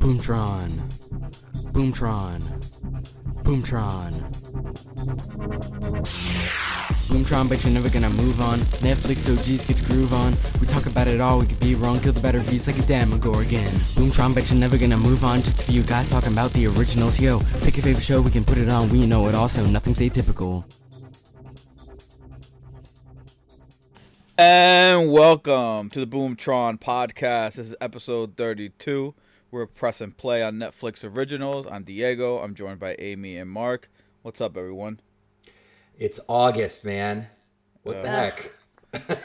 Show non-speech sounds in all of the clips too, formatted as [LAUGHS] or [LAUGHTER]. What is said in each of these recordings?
Boomtron. Boomtron. Boomtron. Boomtron, but you're never gonna move on. Netflix OGs get the groove on. We talk about it all, we could be wrong, kill the better views like a damn Demogorgon. Boomtron, but you're never gonna move on. Just a few guys talking about the originals. Yo, pick your favorite show, we can put it on. We know it also, nothing's atypical. And welcome to the Boomtron podcast. This is episode 32. We're press and play on Netflix originals. I'm Diego. I'm joined by Amy and Mark. What's up, everyone? It's August, man. What the heck?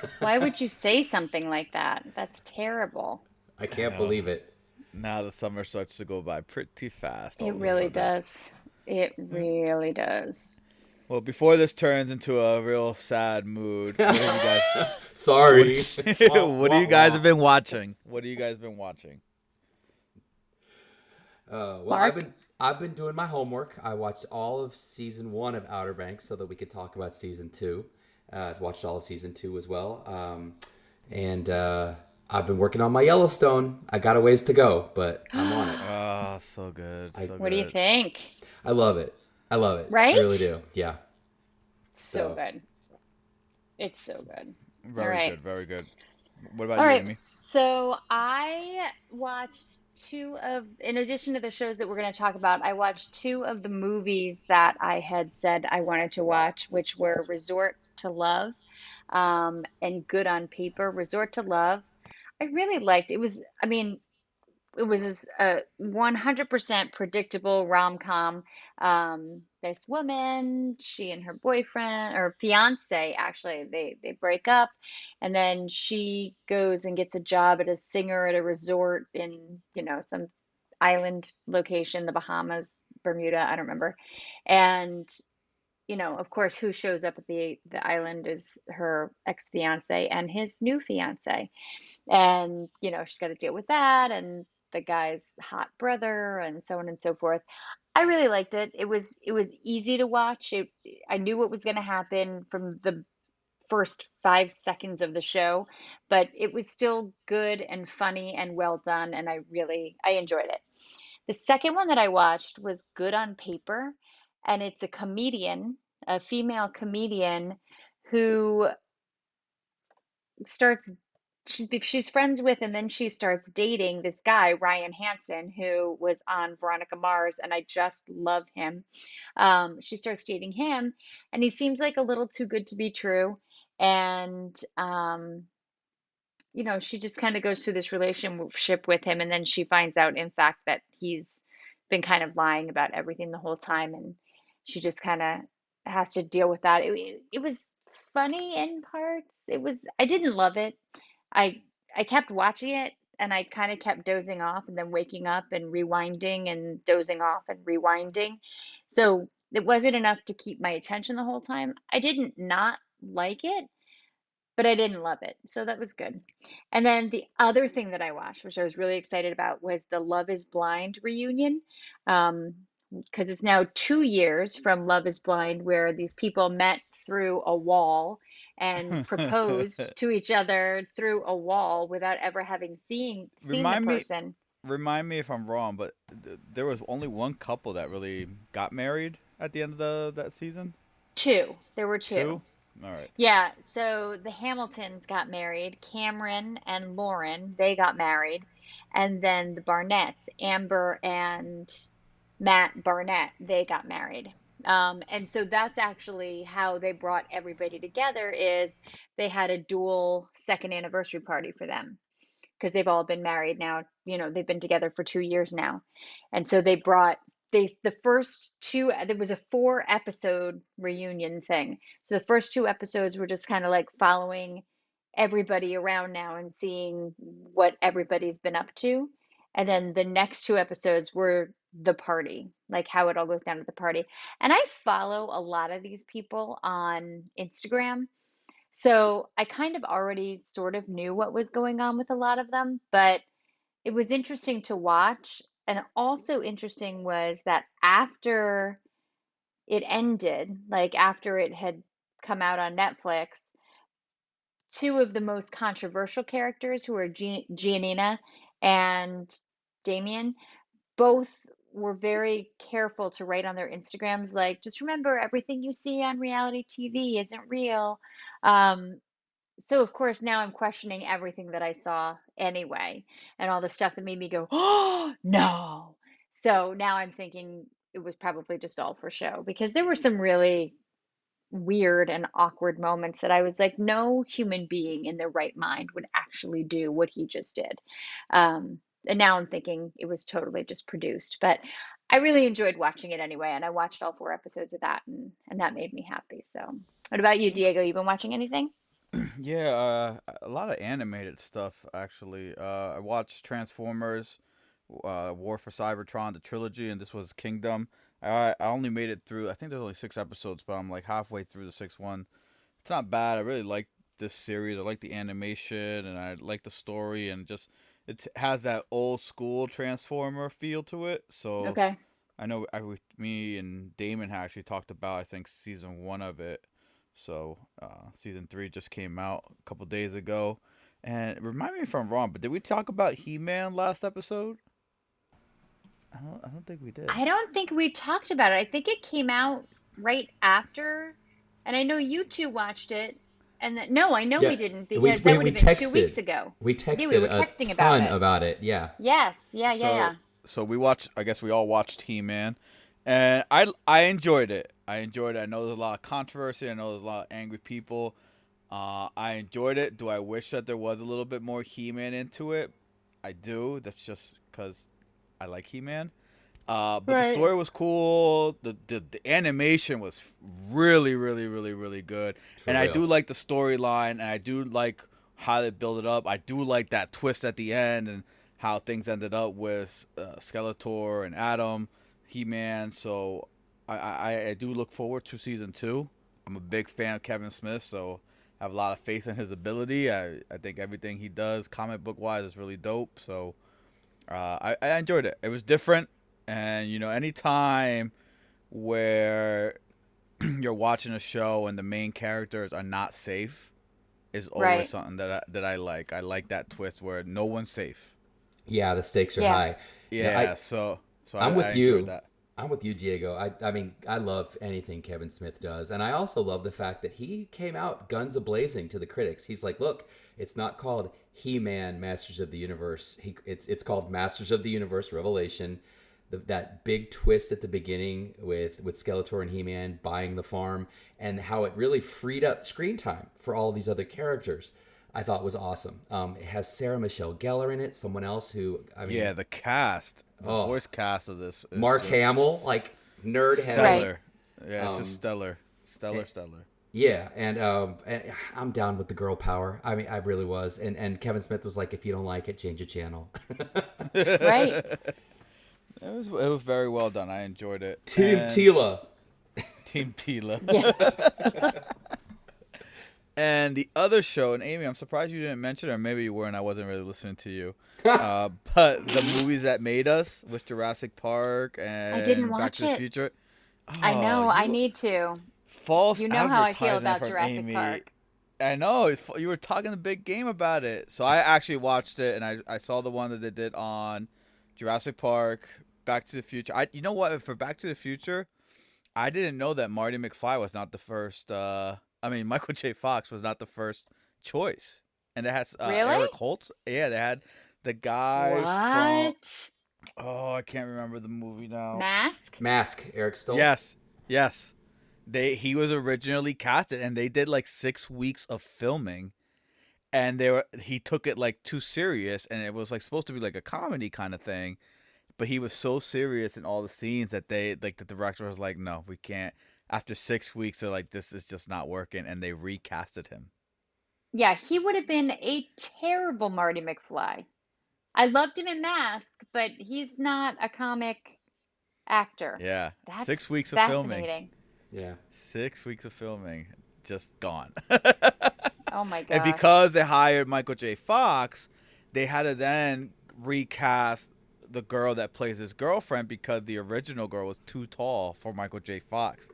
[LAUGHS] Why would you say something like that? That's terrible. I can't know. believe it. Now the summer starts to go by pretty fast. It really does. It hmm. really does. Well, before this turns into a real sad mood, what have you guys? [LAUGHS] Sorry. [LAUGHS] what do you guys have been watching? What have you guys been watching? Uh, well, Mark? I've been I've been doing my homework. I watched all of season one of Outer Banks so that we could talk about season two. Uh, I watched all of season two as well. Um, and uh, I've been working on my Yellowstone. I got a ways to go, but I'm on it. Oh, [GASPS] so good. I- So What do you think? I love it. I love it. Right? I Right? really do. Yeah. So So- good. It's so good. Very All right. good. Very good. What about All you, right. Amy? So I watched two of, in addition to the shows that we're going to talk about, I watched two of the movies that I had said I wanted to watch, which were Resort to Love um, and Good on Paper. Resort to Love, I really liked. It was, I mean, it was a 100% predictable rom-com. Um, this woman, she and her boyfriend or fiance, actually, they they break up, and then she goes and gets a job at a singer at a resort in, you know, some island location, the Bahamas, Bermuda, I don't remember. And, you know, of course, who shows up at the the island is her ex-fiance and his new fiance. And, you know, she's got to deal with that and the guy's hot brother and so on and so forth. I really liked it. It was it was easy to watch. It, I knew what was going to happen from the first five seconds of the show, but it was still good and funny and well done, and I really I enjoyed it. The second one that I watched was Good on Paper, and it's a comedian, a female comedian who starts she's she's friends with and then she starts dating this guy Ryan Hansen who was on Veronica Mars and I just love him. Um, she starts dating him and he seems like a little too good to be true and um, you know she just kind of goes through this relationship with him and then she finds out in fact that he's been kind of lying about everything the whole time and she just kind of has to deal with that. It, it was funny in parts. It was I didn't love it. I I kept watching it and I kind of kept dozing off and then waking up and rewinding and dozing off and rewinding. So it wasn't enough to keep my attention the whole time. I didn't not like it, but I didn't love it. So that was good. And then the other thing that I watched, which I was really excited about, was the Love is Blind reunion. Um, because it's now two years from Love is Blind, where these people met through a wall and [LAUGHS] proposed to each other through a wall without ever having seen seen Remind the me- person. Remind me if I'm wrong, but th- there was only one couple that really got married at the end of the that season. Two. There were two. Two. All right. Yeah, so the Hamiltons got married. Cameron and Lauren, they got married. And then the Barnetts, Amber and Matt Barnett, they got married. Um, and so that's actually how they brought everybody together is they had a dual second anniversary party for them because they've all been married now, you know, they've been together for 2 years now. And so they brought they the first two there was a four episode reunion thing. So the first two episodes were just kind of like following everybody around now and seeing what everybody's been up to. And then the next two episodes were the party, like how it all goes down at the party. And I follow a lot of these people on Instagram. So I kind of already sort of knew what was going on with a lot of them, but it was interesting to watch. And also interesting was that after it ended, like after it had come out on Netflix, two of the most controversial characters, who are Gi- Giannina and Damian, both were very careful to write on their Instagrams, like, just remember everything you see on reality TV isn't real. Um, so of course now I'm questioning everything that I saw anyway, and all the stuff that made me go, oh no. So now I'm thinking it was probably just all for show because there were some really weird and awkward moments that I was like, no human being in their right mind would actually do what he just did. Um, and now I'm thinking it was totally just produced. But I really enjoyed watching it anyway, and I watched all four episodes of that, and, and that made me happy. So, what about you, Diego? You been watching anything? [CLEARS THROAT] Yeah, uh, a lot of animated stuff actually. Uh, I watched Transformers, uh, War for Cybertron, the trilogy, and this was Kingdom. I I only made it through. I think there's only six episodes, but I'm like halfway through the sixth one. It's not bad. I really like this series. I like the animation and I like the story and just it has that old school Transformer feel to it. So Okay. I know I, me and Damon actually talked about I think season one of it. So uh, season three just came out a couple days ago. And remind me if I'm wrong, but did we talk about He Man last episode? I don't, I don't think we did. I don't think we talked about it. I think it came out right after, and I know you two watched it. And that, no, I know Yeah, we didn't because we- that would have been two weeks ago. We texted yeah, we were a texting about ton it. about it. Yeah. Yes, yeah, yeah, so, yeah. So we watched. I guess we all watched He Man, and I I enjoyed it. I enjoyed it. I know there's a lot of controversy. I know there's a lot of angry people. Uh, I enjoyed it. Do I wish that there was a little bit more He Man into it? I do. That's just because I like He Man. Uh, but the story was cool. The, the the animation was really, really, really, really good. For and I do like the storyline, and I do like how they build it up. I do like that twist at the end and how things ended up with uh, Skeletor and Adam, He Man. So I, I I do look forward to season two. I'm a big fan of Kevin Smith, so I have a lot of faith in his ability. I, I think everything he does, comic book wise, is really dope. So uh, I, I enjoyed it. It was different, and you know, anytime where [CLEARS THROAT] you're watching a show and the main characters are not safe is always Right. something that I, that I like. I like that twist where no one's safe. Yeah, the stakes are Yeah. high. Yeah, I- so so I'm I, with I you. That. I'm with you, Diego. I, I mean, I love anything Kevin Smith does. And I also love the fact that he came out guns a blazing to the critics. He's like, look, it's not called He Man Masters of the Universe. He, it's, it's called Masters of the Universe Revelation. The, that big twist at the beginning with, with Skeletor and He Man buying the farm and how it really freed up screen time for all these other characters. I thought was awesome. Um, it has Sarah Michelle Gellar in it, someone else who I mean, Yeah, the cast, the Oh. voice cast of this. Is Mark just Hamill, like nerd heavy. stellar. Yeah, it's Um, just stellar, stellar, stellar. Yeah, and um, and I'm down with the girl power. I mean, I really was. And and Kevin Smith was like, if you don't like it, change the channel. [LAUGHS] Right. It was it was very well done. I enjoyed it. Team And- Teela. [LAUGHS] Team Teela. Yeah. [LAUGHS] And the other show, and Amy, I'm surprised you didn't mention, it, or maybe you were, and I wasn't really listening to you. [LAUGHS] uh, but the movies that made us with Jurassic Park and didn't Back watch to the it. Future. I Oh, know. I need to. false. You know how I feel about Jurassic Amy. Park. I know you were talking the big game about it, so I actually watched it, and I I saw the one that they did on Jurassic Park, Back to the Future. I you know what for Back to the Future, I didn't know that Marty McFly was not the first. uh I mean [LAUGHS] Michael J. Fox was not the first choice, and it has uh, Really? Eric Holtz. Yeah, they had the guy. What? From, oh, I can't remember the movie now. Mask? Mask. Eric Stoltz. Yes, yes. They he was originally casted, and they did like six weeks of filming, and they were he took it like too serious, and it was like supposed to be like a comedy kind of thing, but he was so serious in all the scenes that they like the director was like, no, we can't. After six weeks, they're like, this is just not working, and they recasted him. Yeah, he would have been a terrible Marty McFly. I loved him in Mask, but he's not a comic actor. Yeah, That's six weeks of filming. Yeah. Six weeks of filming, just gone. Oh my god! [LAUGHS] And because they hired Michael J. Fox, they had to then recast the girl that plays his girlfriend because the original girl was too tall for Michael J. Fox.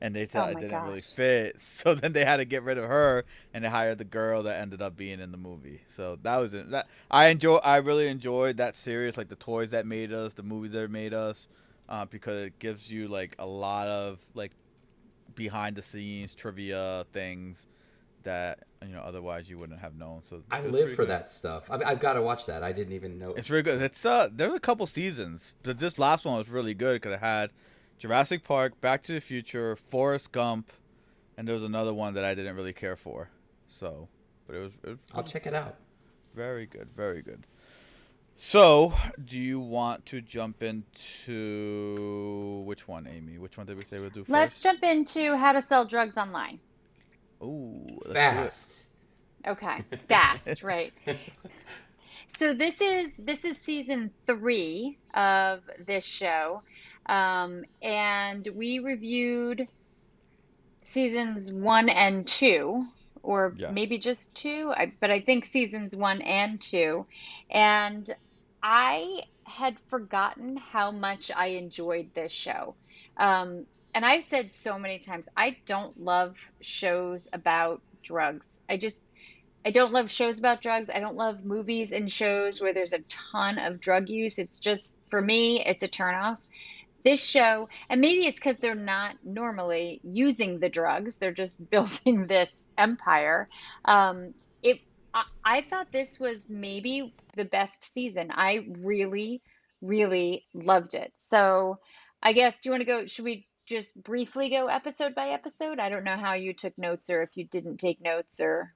and they Oh thought it didn't really fit. [LAUGHS] So then they had to get rid of her, and they hired the girl that ended up being in the movie. So that was it. That I enjoy. I really enjoyed that series, like the toys that made us, the movies that made us, uh, because it gives you like a lot of like behind the scenes trivia things that you know otherwise you wouldn't have known. So I live for good. that stuff. I've, I've got to watch that. I didn't even know. It's really good. It's uh, there's a couple seasons, but this last one was really good because it had Jurassic Park, Back to the Future, Forrest Gump, and there was another one that I didn't really care for. So, but it was, it was I'll check it out. very good, very good. So, do you want to jump into which one, Amy? Which one did we say we'll do first? Let's jump into how to sell drugs online. Ooh, let's do it. Fast. Okay, [LAUGHS] fast, right? [LAUGHS] So this is this is season three of this show, um, and we reviewed seasons one and two, or Yes. maybe just two. I, but I think seasons one and two, and I had forgotten how much I enjoyed this show. Um, and I've said so many times, I don't love shows about drugs. I just I don't love shows about drugs. I don't love movies and shows where there's a ton of drug use. It's just, for me, it's a turnoff. This show, and maybe it's because they're not normally using the drugs, they're just [LAUGHS] building this empire. Um, it, I, I thought this was maybe the best season. I really, really loved it. So I guess, do you want to go? Should we just briefly go episode by episode? I don't know how you took notes or if you didn't take notes or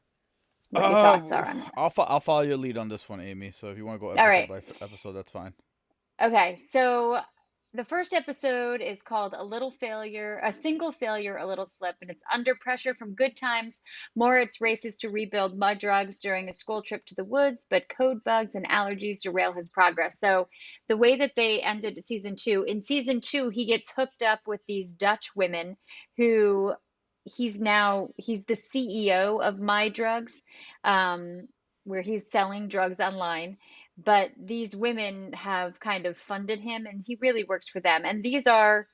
what your thoughts Uh, are on it. I'll fo- I'll follow your lead on this one, Amy. So if you want to go episode right. by episode, that's fine. Okay, so the first episode is called A Little Failure, A Single Failure, A Little Slip, and it's under pressure from good times. Moritz races to rebuild My Drugs during a school trip to the woods, but code bugs and allergies derail his progress. So, the way that they ended season two, in season two, he gets hooked up with these Dutch women who he's now he's the CEO of My Drugs, um, where he's selling drugs online but these women have kind of funded him and he really works for them. And these are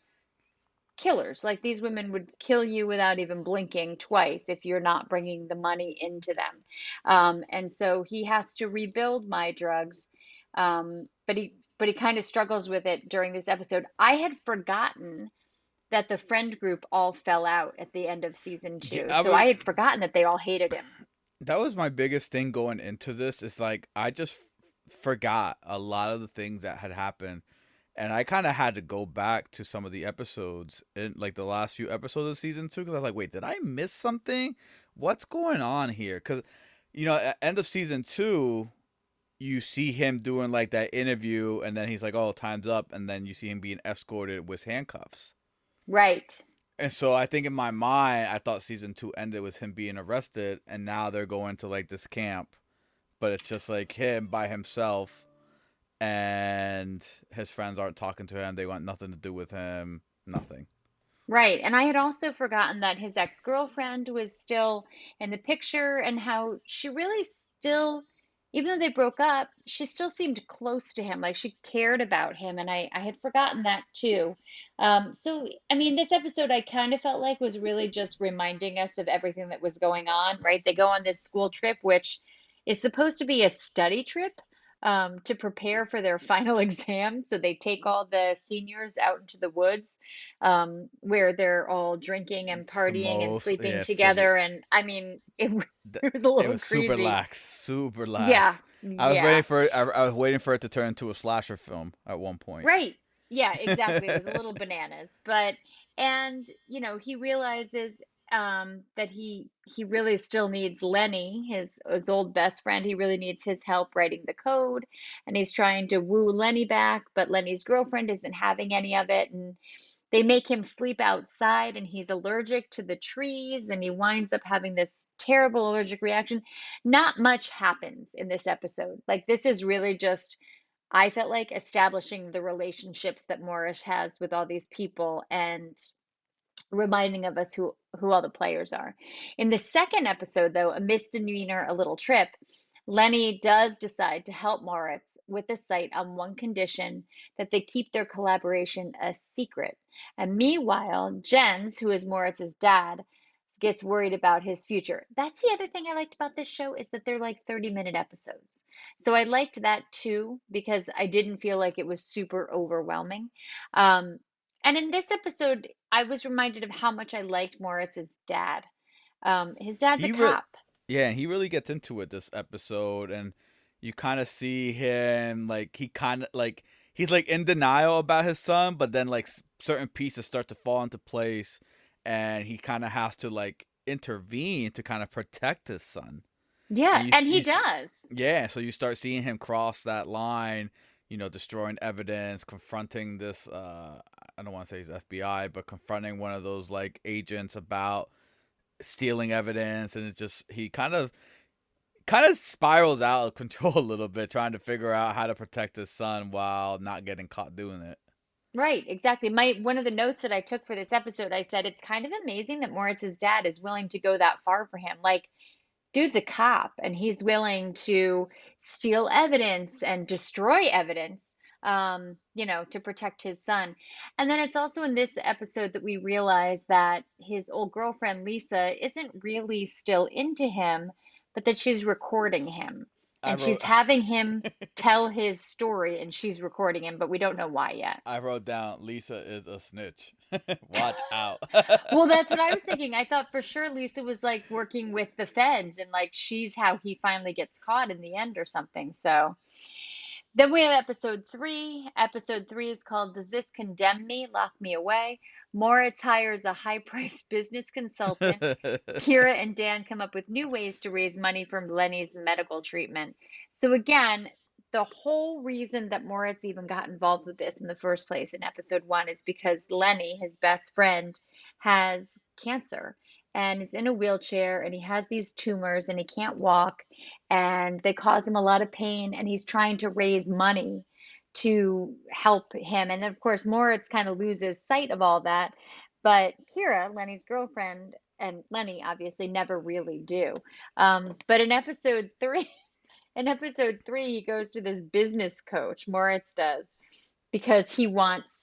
killers. Like these women would kill you without even blinking twice if you're not bringing the money into them. Um, and so he has to rebuild my drugs um, but he but he kind of struggles with it during this episode. I had forgotten that the friend group all fell out at the end of season two. Yeah, I so was- i had forgotten that they all hated him. That was my biggest thing going into this is like i just forgot a lot of the things that had happened and i kind of had to go back to some of the episodes in like the last few episodes of season two because i was like wait did i miss something? What's going on here? Because you know at end of season two you see him doing like that interview and then he's like oh time's up and then you see him being escorted with handcuffs. Right. And so I think in my mind, I thought season two ended with him being arrested, and now they're going to like this camp, but it's just like him by himself, and his friends aren't talking to him. They want nothing to do with him. Nothing. Right. And I had also forgotten that his ex-girlfriend was still in the picture and how she really still, even though they broke up, she still seemed close to him, like she cared about him. And I, I had forgotten that too. Um, so, I mean, this episode I kind of felt like was really just reminding us of everything that was going on, right? They go on this school trip, which is supposed to be a study trip um, to prepare for their [LAUGHS] final exams. So they take all the seniors out into the woods um, where they're all drinking and partying and sleeping yeah, fully- together. And I mean, it, [LAUGHS] it was a It little was super lax, super lax. Yeah, I was yeah. waiting for it. I, I was waiting for it to turn into a slasher film at one point. Right. Yeah, exactly. It was a [LAUGHS] little bananas. But and you know, he realizes um that he he really still needs Lenny, his his old best friend. He really needs his help writing the code and he's trying to woo Lenny back, but Lenny's girlfriend isn't having any of it and they make him sleep outside and he's allergic to the trees and he winds up having this terrible allergic reaction. Not much happens in this episode. Like this is really just I felt like establishing the relationships that Moritz has with all these people and reminding of us who who all the players are. In the second episode though, a misdemeanor, a little trip, Lenny does decide to help Moritz with the site on one condition that they keep their collaboration a secret. And meanwhile, Jens, who is Moritz's dad, gets worried about his future. That's the other thing I liked about this show is that they're like 30 minute episodes. So I liked that too because I didn't feel like it was super overwhelming. Um, and in this episode, I was reminded of how much I liked Moritz's dad. Um, his dad's He a re- cop. Yeah, and he really gets into it this episode, and you kind of see him like he kind of like he's like in denial about his son, but then like s- certain pieces start to fall into place, and he kind of has to like intervene to kind of protect his son. Yeah, And you and he you does. Yeah, so you start seeing him cross that line, you know, destroying evidence, confronting this uh I don't want to say he's FBI, but confronting one of those like agents about stealing evidence and it just he kind of kind of spirals out of [LAUGHS] control a little bit trying to figure out how to protect his son while not getting caught doing it. Right, exactly. My one of the notes that I took for this episode, I said it's kind of amazing that Moritz's dad is willing to go that far for him. Like, dude's a cop and he's willing to steal evidence and destroy evidence, um, you know, to protect his son. And then it's also in this episode that we realize that his old girlfriend Lisa isn't really still into him, but that she's recording him. And wrote she's having him [LAUGHS] tell his story and she's recording him, but we don't know why yet. I wrote down Lisa is a snitch. [LAUGHS] Watch out. Well, that's what I was [LAUGHS] thinking. I thought for sure Lisa was like working with the feds and like she's how he finally gets caught in the end or something. So then we have episode three. Episode three is called Does This Condemn Me? Lock Me Away. Moritz hires a high priced [LAUGHS] business consultant. [LAUGHS] Kira and Dan come up with new ways to raise money from Lenny's medical treatment. So, again, the whole reason that Moritz even got involved with this in the first place in episode one is because Lenny, his best friend, has cancer and is in a wheelchair and he has these tumors and he can't walk and they cause him a lot of pain and he's trying to raise money to help him. And of course, Moritz kind of loses sight of all that. But Kira, Lenny's girlfriend, and Lenny obviously never really do. Um, but in episode three, [LAUGHS] in episode three, he goes to this business coach, Moritz does, because he wants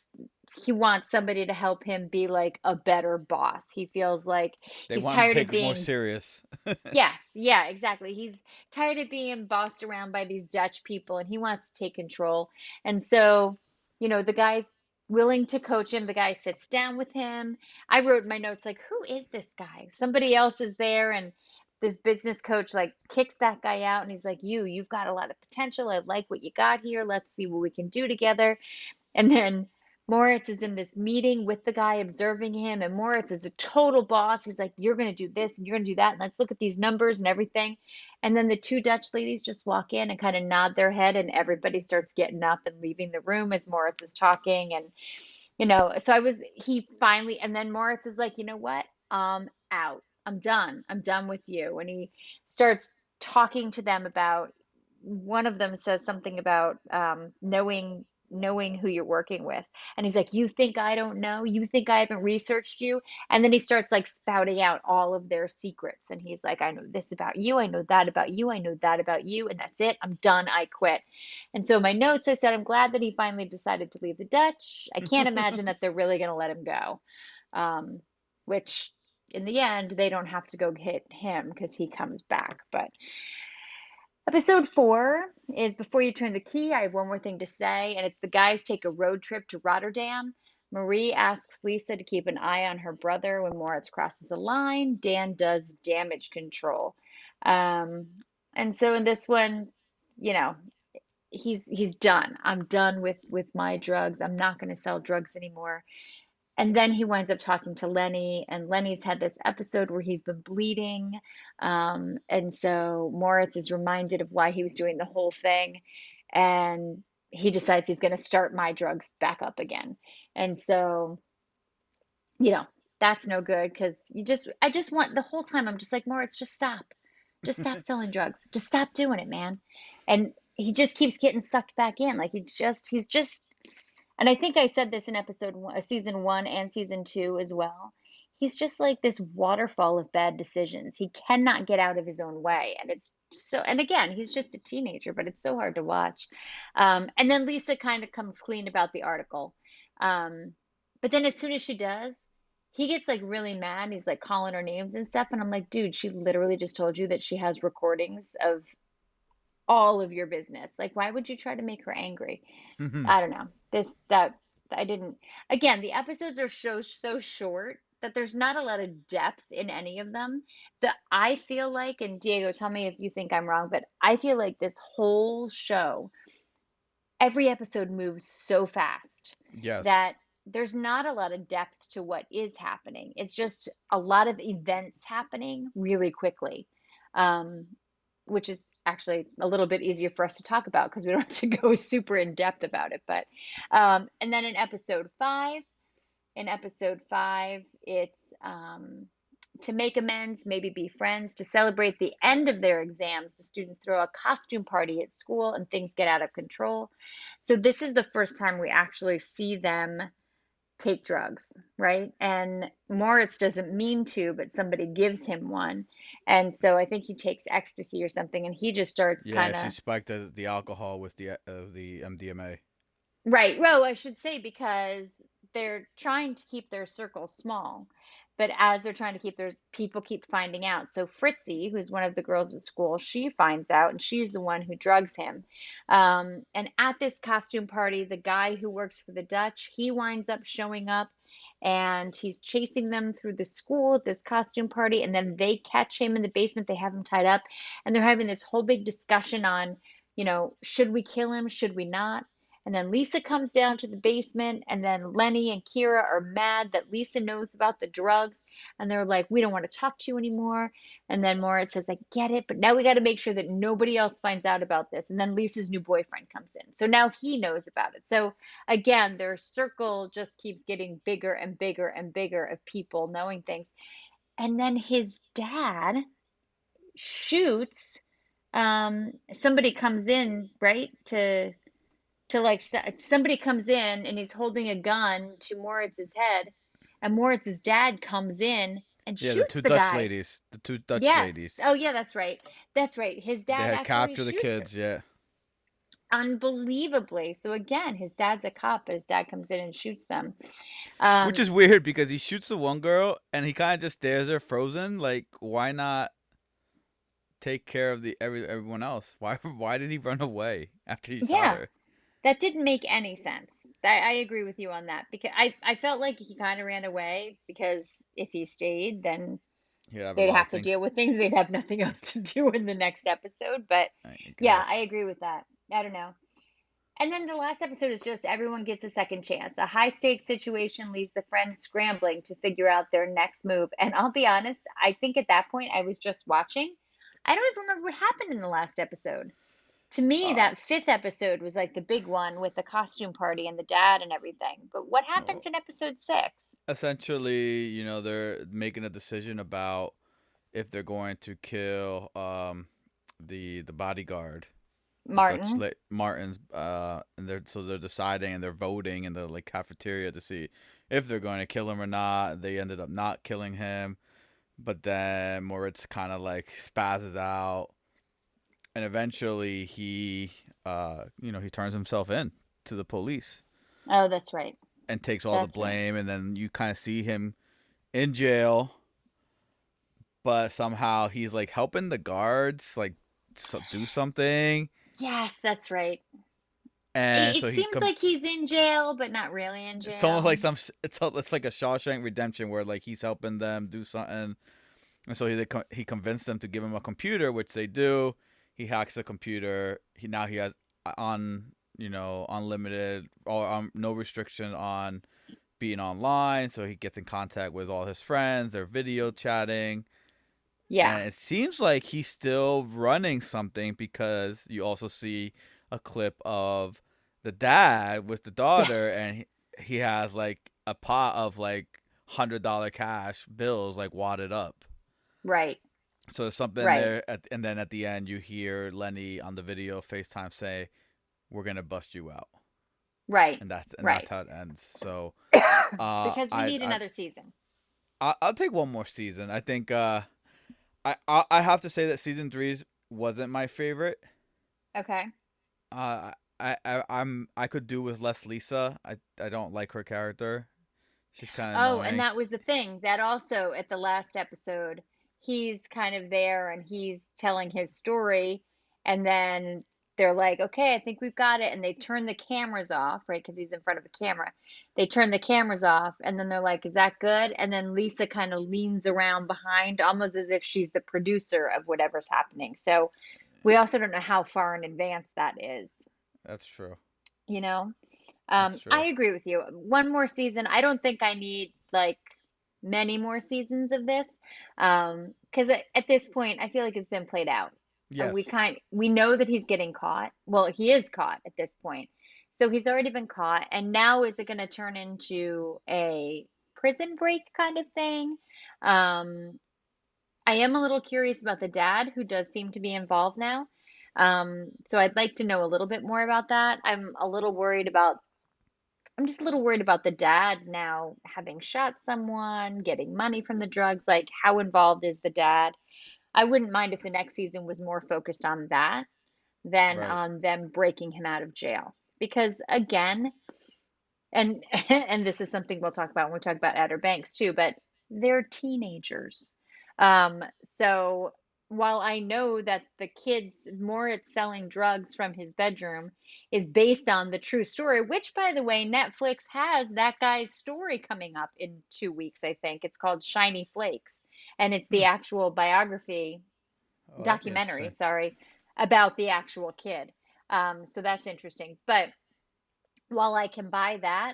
he wants somebody to help him be like a better boss. He feels like they he's tired of it more being serious. [LAUGHS] Yes, yeah, exactly. He's tired of being bossed around by these Dutch people and he wants to take control. And so, you know, the guy's willing to coach him. The guy sits down with him. I wrote in my notes, like, who is this guy? Somebody else is there. And this business coach, like, kicks that guy out. And he's like, You, you've got a lot of potential. I like what you got here. Let's see what we can do together. And then Moritz is in this meeting with the guy observing him, and Moritz is a total boss. He's like, You're going to do this and you're going to do that, and let's look at these numbers and everything. And then the two Dutch ladies just walk in and kind of nod their head, and everybody starts getting up and leaving the room as Moritz is talking. And, you know, so I was, he finally, and then Moritz is like, You know what? I'm out. I'm done. I'm done with you. And he starts talking to them about, one of them says something about um, knowing knowing who you're working with. And he's like you think i don't know? You think i haven't researched you? And then he starts like spouting out all of their secrets. And he's like i know this about you. I know that about you. I know that about you. And that's it. I'm done. I quit. And so my notes i said i'm glad that he finally decided to leave the dutch. I can't imagine that they're really going to let him go. Um, which in the end they don't have to go hit him because he comes back. But Episode four is Before You Turn the Key. I have one more thing to say, and it's the guys take a road trip to Rotterdam. Marie asks Lisa to keep an eye on her brother when Moritz crosses a line. Dan does damage control. Um, and so in this one, you know, he's he's done. I'm done with with my drugs. I'm not going to sell drugs anymore. And then he winds up talking to Lenny, and Lenny's had this episode where he's been bleeding. Um, and so Moritz is reminded of why he was doing the whole thing. And he decides he's going to start my drugs back up again. And so, you know, that's no good because you just, I just want the whole time, I'm just like, Moritz, just stop. Just stop [LAUGHS] selling drugs. Just stop doing it, man. And he just keeps getting sucked back in. Like he just, he's just, and I think I said this in episode one, uh, season one and season two as well. he's just like this waterfall of bad decisions. He cannot get out of his own way. And it's so, and again, he's just a teenager, but it's so hard to watch. Um, and then Lisa kind of comes clean about the article. Um, but then as soon as she does, he gets like really mad. He's like calling her names and stuff. And I'm like, dude, she literally just told you that she has recordings of all of your business. Like, why would you try to make her angry? I don't know. This, that, I didn't. Again, the episodes are so, so short that there's not a lot of depth in any of them. That I feel like, and Diego, tell me if you think I'm wrong, but I feel like this whole show, every episode moves so fast Yes. that there's not a lot of depth to what is happening. It's just a lot of events happening really quickly, um, which is actually a little bit easier for us to talk about because we don't [LAUGHS] have to go super in depth about it. But um, and then in episode five, in episode five, it's um, to make amends, maybe be friends. To celebrate the end of their exams, the students throw a costume party at school and things get out of control. So, this is the first time we actually see them take drugs, right? And Moritz doesn't mean to, but somebody gives him one. And so I think he takes ecstasy or something and he just starts yeah, kind she of spiked the, the alcohol with the uh, the MDMA. Right. Well, I should say because they're trying to keep their circle small, but as they're trying to keep their people keep finding out. So Fritzy, who's one of the girls at school, she finds out, and she's the one who drugs him. Um, and at this costume party, the guy who works for the Dutch, he winds up showing up. And he's chasing them through the school at this costume party, and then they catch him in the basement. They have him tied up, and they're having this whole big discussion on, you know, should we kill him? Should we not? And then Lisa comes down to the basement, and then Lenny and Kira are mad that Lisa knows about the drugs, and they're like, "We don't want to talk to you anymore." And then Moritz says, "I get it, but now we got to make sure that nobody else finds out about this." And then Lisa's new boyfriend comes in, so now he knows about it. So again, their circle just keeps getting bigger and bigger and bigger of people knowing things. And then his dad shoots. Um, somebody comes in, right, to to like somebody comes in and he's holding a gun to Moritz's head, and Moritz's dad comes in and Yeah, shoots the two the Dutch guy. ladies. The two Dutch yes. ladies. Oh yeah, that's right. That's right. His dad actually captured the her kids. Yeah. unbelievably. So again, his dad's a cop, but his dad comes in and shoots them. Um, Which is weird because he shoots the one girl and he kind of just stares her frozen. Like, why not take care of the every everyone else? Why [LAUGHS] why did he run away after he Yeah. shot her? That didn't make any sense. I, I agree with you on that because I, I felt like he kind of ran away because if he stayed, then have they'd have to deal with things. They'd have nothing [LAUGHS] else to do in the next episode. But I yeah. I agree with that. I don't know. And then the last episode is just everyone gets a second chance. A high stakes situation leaves the friends scrambling to figure out their next move. And I'll be honest, I think at that point I was just watching. I don't even remember what happened in the last episode. To me, Uh, that fifth episode was like the big one with the costume party and the dad and everything. But what happens in episode six? essentially, you know, they're making a decision about if they're going to kill um the the bodyguard the Martin. la- Martin's uh and they're so they're deciding and they're voting in the like cafeteria to see if they're going to kill him or not. They ended up not killing him, but then Moritz kind of like spazzes out and eventually he uh you know, he turns himself in to the police Oh, that's right. and takes all That's the right. blame and then you kind of see him in jail but somehow he's like helping the guards like do something Yes, that's right. and It, so it seems com- like he's in jail, but not really in jail. it's almost like some it's it's like a Shawshank Redemption where like he's helping them do something and so he he convinced them to give him a computer which they do he hacks the computer he now he has uh, on you know unlimited or um, no restriction on being online so he gets in contact with all his friends they're video chatting yeah. and it seems like he's still running something because you also see a clip of the dad with the daughter Yes. and he, he has like a pot of like hundred dollar cash bills like wadded up Right. So there's something Right. there at, and then at the end you hear lenny on the video facetime say we're gonna bust you out Right. and that's and Right. that's how it ends so [COUGHS] uh because we I- need I- another season. I, I'll take one more season. I think uh, I, I I have to say that season three wasn't my favorite. Okay. Uh, I, I I'm I could do with less Lisa. I I don't like her character. She's kind of Oh, and that was the thing that also at the last episode, he's kind of there and he's telling his story, and then they're like, okay, I think we've got it. And they turn the cameras off, right? Because he's in front of a camera. They turn the cameras off, and then they're like, is that good? And then Lisa kind of leans around behind, almost as if she's the producer of whatever's happening. So we also don't know how far in advance that is, That's true. you know? Um, That's I agree with you. One more season. I don't think I need like many more seasons of this. Um, because at, at this point, I feel like it's been played out. Yes. we kind we know that he's getting caught. Well, he is caught at this point. So he's already been caught. And now is it going to turn into a prison break kind of thing? Um, I am a little curious about the dad who does seem to be involved now. Um, so I'd like to know a little bit more about that. I'm a little worried about I'm just a little worried about the dad now having shot someone, getting money from the drugs. Like, how involved is the dad? I wouldn't mind if the next season was more focused on that than Right. on them breaking him out of jail. Because again, and [LAUGHS] and this is something we'll talk about when we talk about Outer Banks too, but they're teenagers. Um, so while I know that the kids Moritz selling drugs from his bedroom is based on the true story, which by the way, Netflix has that guy's story coming up in two weeks, I think. It's called Shiny Flakes. And it's the actual biography Oh, documentary, sorry, about the actual kid. Um, so that's interesting. But while I can buy that,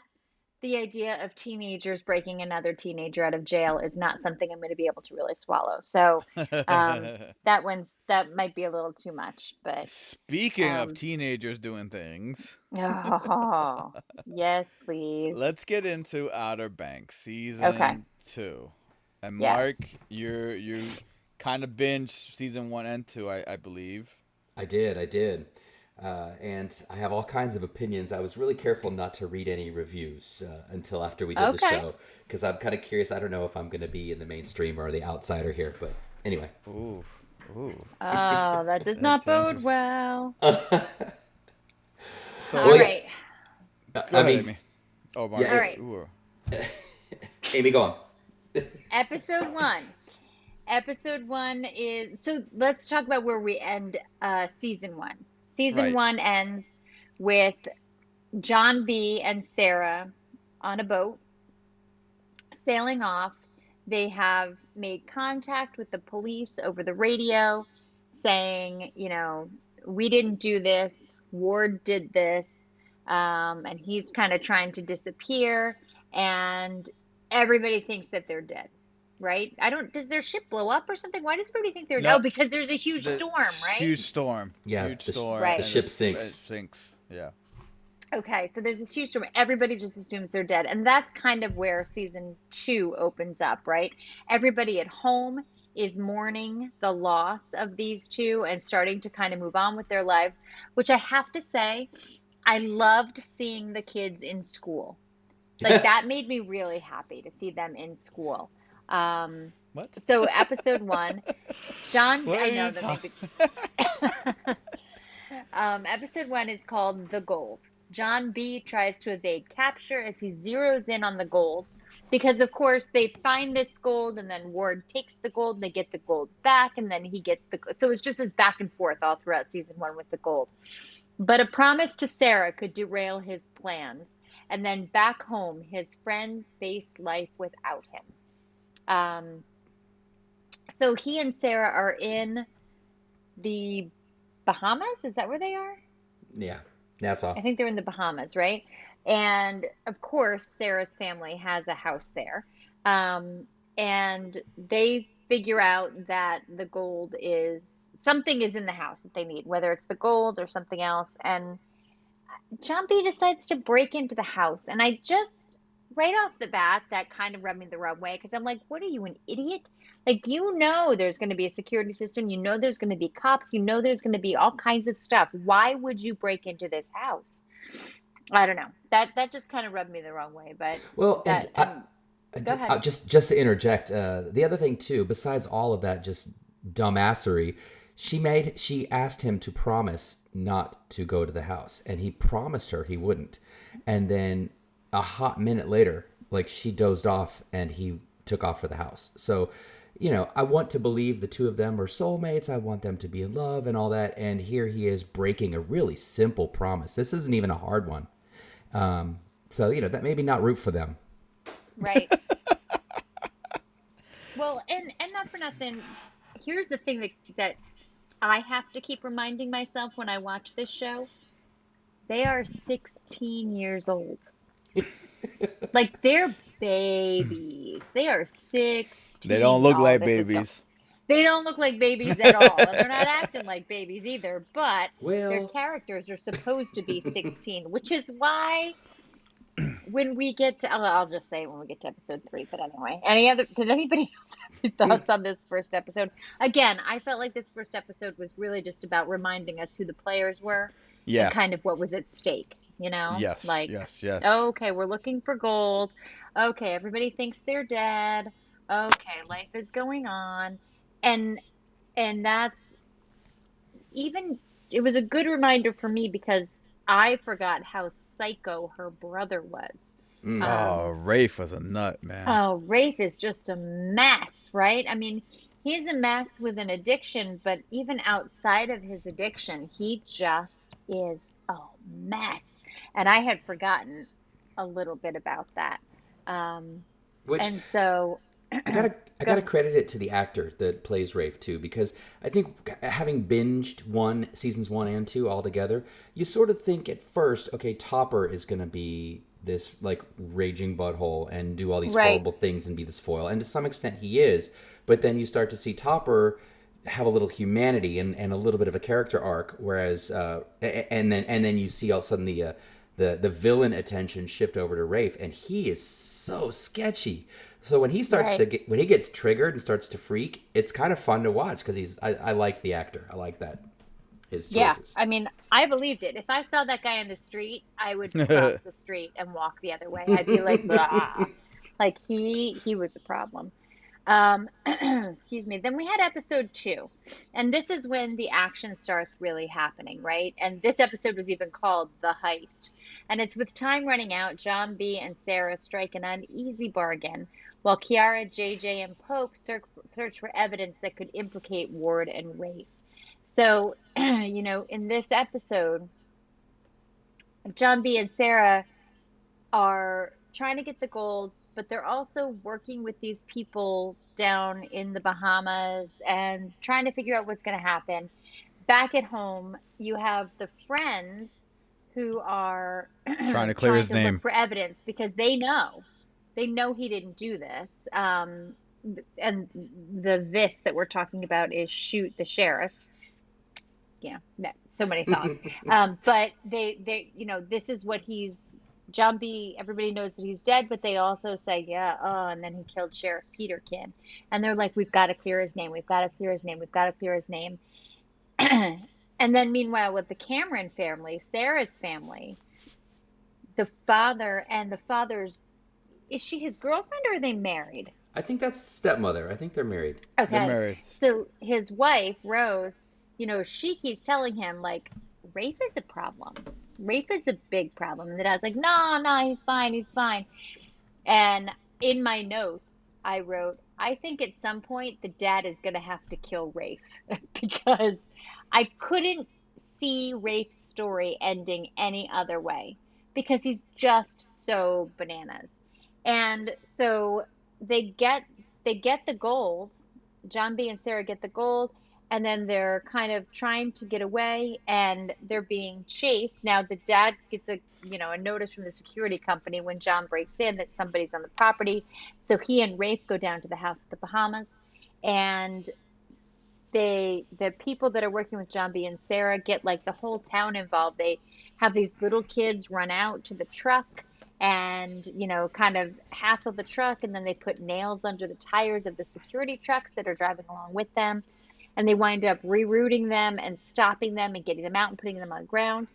the idea of teenagers breaking another teenager out of jail is not something I'm going to be able to really swallow. So um, [LAUGHS] that one, that might be a little too much. But Speaking um, of teenagers doing things, oh, [LAUGHS] yes, please. let's get into Outer Banks season two. And Yes. Mark, you're you kind of binge season one and two, I, I believe. I did, I did. Uh, and I have all kinds of opinions. I was really careful not to read any reviews uh, until after we did the show because I'm kind of curious. I don't know if I'm going to be in the mainstream or the outsider here, but anyway. Ooh, ooh. Oh, that does [LAUGHS] not bode well. [LAUGHS] So All Well, right. go I ahead, mean, Amy. Oh, Mark. Yeah, All right. Ooh. [LAUGHS] Amy, go on. Episode one. Episode one is so let's talk about where we end uh season one. Season Right. one ends with John B and Sarah on a boat sailing off. They have made contact with the police over the radio saying, you know, we didn't do this, Ward did this, um, and he's kind of trying to disappear, and everybody thinks that they're dead. Right? I don't. Does their ship blow up or something? Why does everybody think they're No. no? Because there's a huge The storm, right? Huge storm. Yeah, Huge the storm. Right. the ship sinks. It sinks. Yeah. Okay, so there's this huge storm. Everybody just assumes they're dead. And that's kind of where season two opens up, right? Everybody at home is mourning the loss of these two and starting to kind of move on with their lives, which I have to say, I loved seeing the kids in school. Like [LAUGHS] that made me really happy to see them in school. Um, What? so episode one, John, What I know that maybe [LAUGHS] um, episode one is called The Gold. John B tries to evade capture as he zeroes in on the gold because, of course, they find this gold and then Ward takes the gold and they get the gold back and then he gets the. So it's just this back and forth all throughout season one with the gold. But a promise to Sarah could derail his plans. And then back home, his friends face life without him. Um, so he and Sarah are in the Bahamas. Is that where they are? Yeah, Nassau. I think they're in the Bahamas, right? And of course, Sarah's family has a house there. Um, and they figure out that the gold is something is in the house that they need, whether it's the gold or something else. And B decides to break into the house. And I just, right off the bat, that kind of rubbed me the wrong way because I'm like, what are you, an idiot? Like, you know, there's going to be a security system. You know, there's going to be cops. You know, there's going to be all kinds of stuff. Why would you break into this house? I don't know. That that just kind of rubbed me the wrong way. But Well, that, and I, and- Go ahead. Uh, just just to interject, uh, the other thing too, besides all of that, just dumbassery, she made she asked him to promise not to go to the house, and he promised her he wouldn't. And then a hot minute later, like she dozed off, and he took off for the house. So, you know, I want to believe the two of them are soulmates. I want them to be in love and all that. And here he is breaking a really simple promise. This isn't even a hard one. Um, so you know that maybe not root for them. Right. [LAUGHS] well, and and not for nothing. Here's the thing that that I have to keep reminding myself when I watch this show. They are 16 years old. Like they're babies. They are 16. They don't look like this is so- babies. They don't look like babies at all. and they're not acting like babies either, but their characters are supposed to be 16, which is why when we get to, oh, I'll just say when we get to episode three, but anyway, any other, did anybody [LAUGHS] else have any thoughts on this first episode? Again, I felt like this first episode was really just about reminding us who the players were Yeah. and kind of what was at stake, you know? Yes. Like, yes. Yes. okay, we're looking for gold. Okay, everybody thinks they're dead. Okay, life is going on. And and that's even it was a good reminder for me because I forgot how psycho her brother was. mm, uh, Oh, Rafe was a nut, man. Oh, Rafe is just a mess, right? I mean, he's a mess with an addiction, but even outside of his addiction, he just is a mess. And I had forgotten a little bit about that. Um, which and so, I gotta [CLEARS THROAT] I gotta credit it to the actor that plays Rafe too, because I think having binged one seasons one and two all together, you sort of think at first, okay, Topper is gonna be this like raging butthole and do all these Right. horrible things and be this foil, and to some extent he is, but then you start to see Topper have a little humanity and, and a little bit of a character arc, whereas uh, and then and then you see all of a sudden the uh, the the villain attention shift over to Rafe, and he is so sketchy. So when he starts to get when he gets triggered and starts to freak, it's kind of fun to watch because he's I, I like the actor. I like that his choices. yeah. I mean, I believed it. If I saw that guy in the street, I would [LAUGHS] cross the street and walk the other way. I'd be like, [LAUGHS] like he he was a problem. Um, [CLEARS THROAT] excuse me. Then we had episode two, and this is when the action starts really happening, right? And this episode was even called the heist. And it's with time running out, John B. and Sarah strike an uneasy bargain, while Kiara, JJ, and Pope search for evidence that could implicate Ward and Rafe. So, [CLEARS THROAT] you know, in this episode, John B. and Sarah are trying to get the gold, but they're also working with these people down in the Bahamas and trying to figure out what's going to happen. Back at home, you have the friends who are [CLEARS THROAT] Trying to clear his look name. for evidence because they know they know he didn't do this. Um, and the this that we're talking about is shoot the sheriff. Yeah, no, so many songs. [LAUGHS] um, but they they you know this is what he's John B. Everybody knows that he's dead, but they also say yeah, oh, and then he killed Sheriff Peterkin, and they're like, we've got to clear his name, we've got to clear his name, we've got to clear his name. [CLEARS THROAT] and then meanwhile, with the Cameron family, Sarah's family, the father and the father's is she his girlfriend or are they married? I think that's stepmother. I think they're married. Okay. They're married. So his wife, Rose, you know, she keeps telling him, like, Rafe is a problem. Rafe is a big problem. And the dad's like, no, no, he's fine, he's fine. And in my notes, I wrote, I think at some point the dad is going to have to kill Rafe [LAUGHS] because I couldn't see Rafe's story ending any other way because he's just so bananas. And so they get they get the gold. John B and Sarah get the gold and then they're kind of trying to get away and they're being chased. Now the dad gets a you know a notice from the security company when John breaks in that somebody's on the property. So he and Rafe go down to the house at the Bahamas and they the people that are working with B and Sarah get like the whole town involved. They have these little kids run out to the truck and you know kind of hassle the truck and then they put nails under the tires of the security trucks that are driving along with them and they wind up rerouting them and stopping them and getting them out and putting them on the ground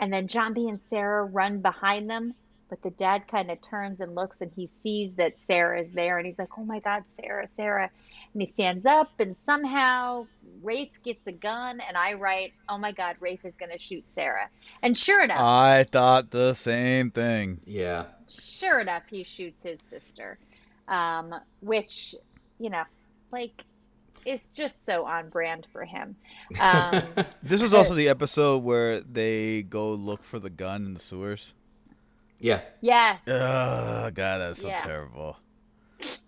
and then B and Sarah run behind them but the dad kind of turns and looks and he sees that Sarah is there and he's like, oh my God, Sarah, Sarah. And he stands up and somehow Rafe gets a gun and I write, oh my God, Rafe is going to shoot Sarah. And sure enough, I thought the same thing. Yeah. sure enough, he shoots his sister, um, which, you know, like, is just so on brand for him. [LAUGHS] Um, This was also the episode where they go look for the gun in the sewers. Yeah. yes. Oh god, that's so Yeah. terrible.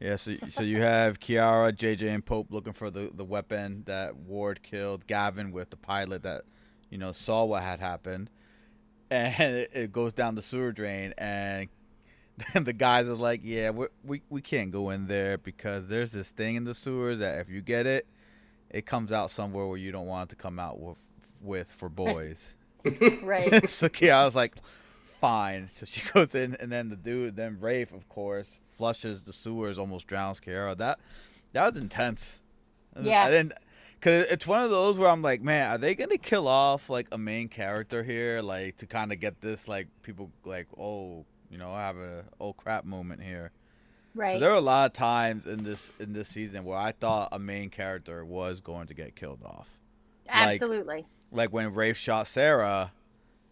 Yeah, so so you have Kiara, JJ, and Pope looking for the, the weapon that Ward killed Gavin with the pilot that you know saw what had happened, and it, it goes down the sewer drain, and then [LAUGHS] the guys are like, "Yeah, we we we can't go in there because there's this thing in the sewers that if you get it, it comes out somewhere where you don't want it to come out with with for boys." [LAUGHS] Right. [LAUGHS] so Kiara was like, fine. [LAUGHS] So she goes in, and then the dude, then Rafe, of course, flushes the sewers, almost drowns Kiara. That that was intense. Yeah. I didn't, cause it's one of those where I'm like, man, are they gonna kill off like a main character here, like to kind of get this like people like, oh, you know, have a oh crap moment here. Right. So there were a lot of times in this in this season where I thought a main character was going to get killed off like- Absolutely. like when Rafe shot Sarah,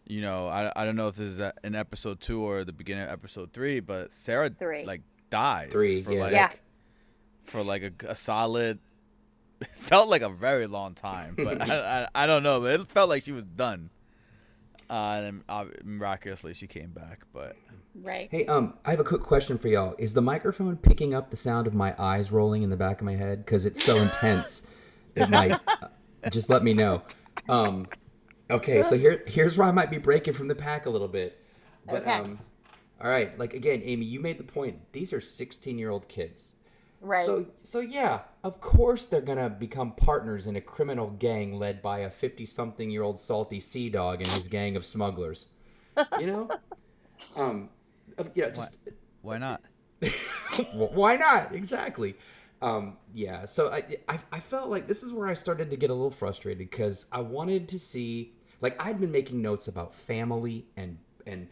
you know, I, I don't know if this is in episode two or the beginning of episode three, but Sarah Three. like dies Three, for yeah. like Yeah. for like a, a solid. [LAUGHS] Felt like a very long time, but [LAUGHS] I, I, I don't know, but it felt like she was done. Uh, and uh, miraculously she came back, but Right. Hey, um, I have a quick question for y'all. Is the microphone picking up the sound of my eyes rolling in the back of my head? Because it's so [LAUGHS] intense. It might. uh, just let me know. Um, okay, so here, here's where I might be breaking from the pack a little bit. But Okay. um, all right, like again, Amy, you made the point. These are 16 year old kids. Right. So, so yeah, of course they're gonna become partners in a criminal gang led by a fifty-something-year-old salty sea dog and his gang of smugglers. [LAUGHS] You know, um, you know, just why not? [LAUGHS] Why not? Exactly. Um, yeah. So I, I, I felt like this is where I started to get a little frustrated because I wanted to see, like, I'd been making notes about family and and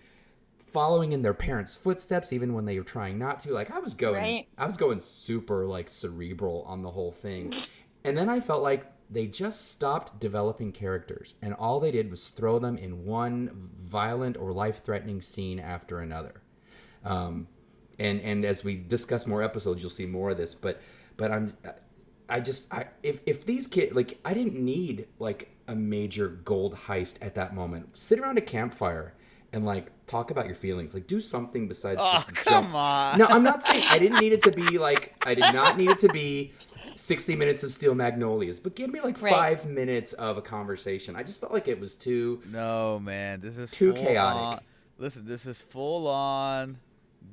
following in their parents' footsteps, even when they were trying not to. Like, I was going, Right. I was going super like cerebral on the whole thing, [LAUGHS] and then I felt like they just stopped developing characters, and all they did was throw them in one violent or life-threatening scene after another um, and and as we discuss more episodes, you'll see more of this. But but I'm I just I if if these kids like I didn't need like a major gold heist at that moment. Sit around a campfire and like talk about your feelings. Like do something besides Oh just come jump. on! No, I'm not saying I didn't need it to be like I did not need it to be 60 minutes of Steel Magnolias, but give me like Right. five minutes of a conversation. I just felt like it was too. No, man, this is Too chaotic. on- listen, this is full on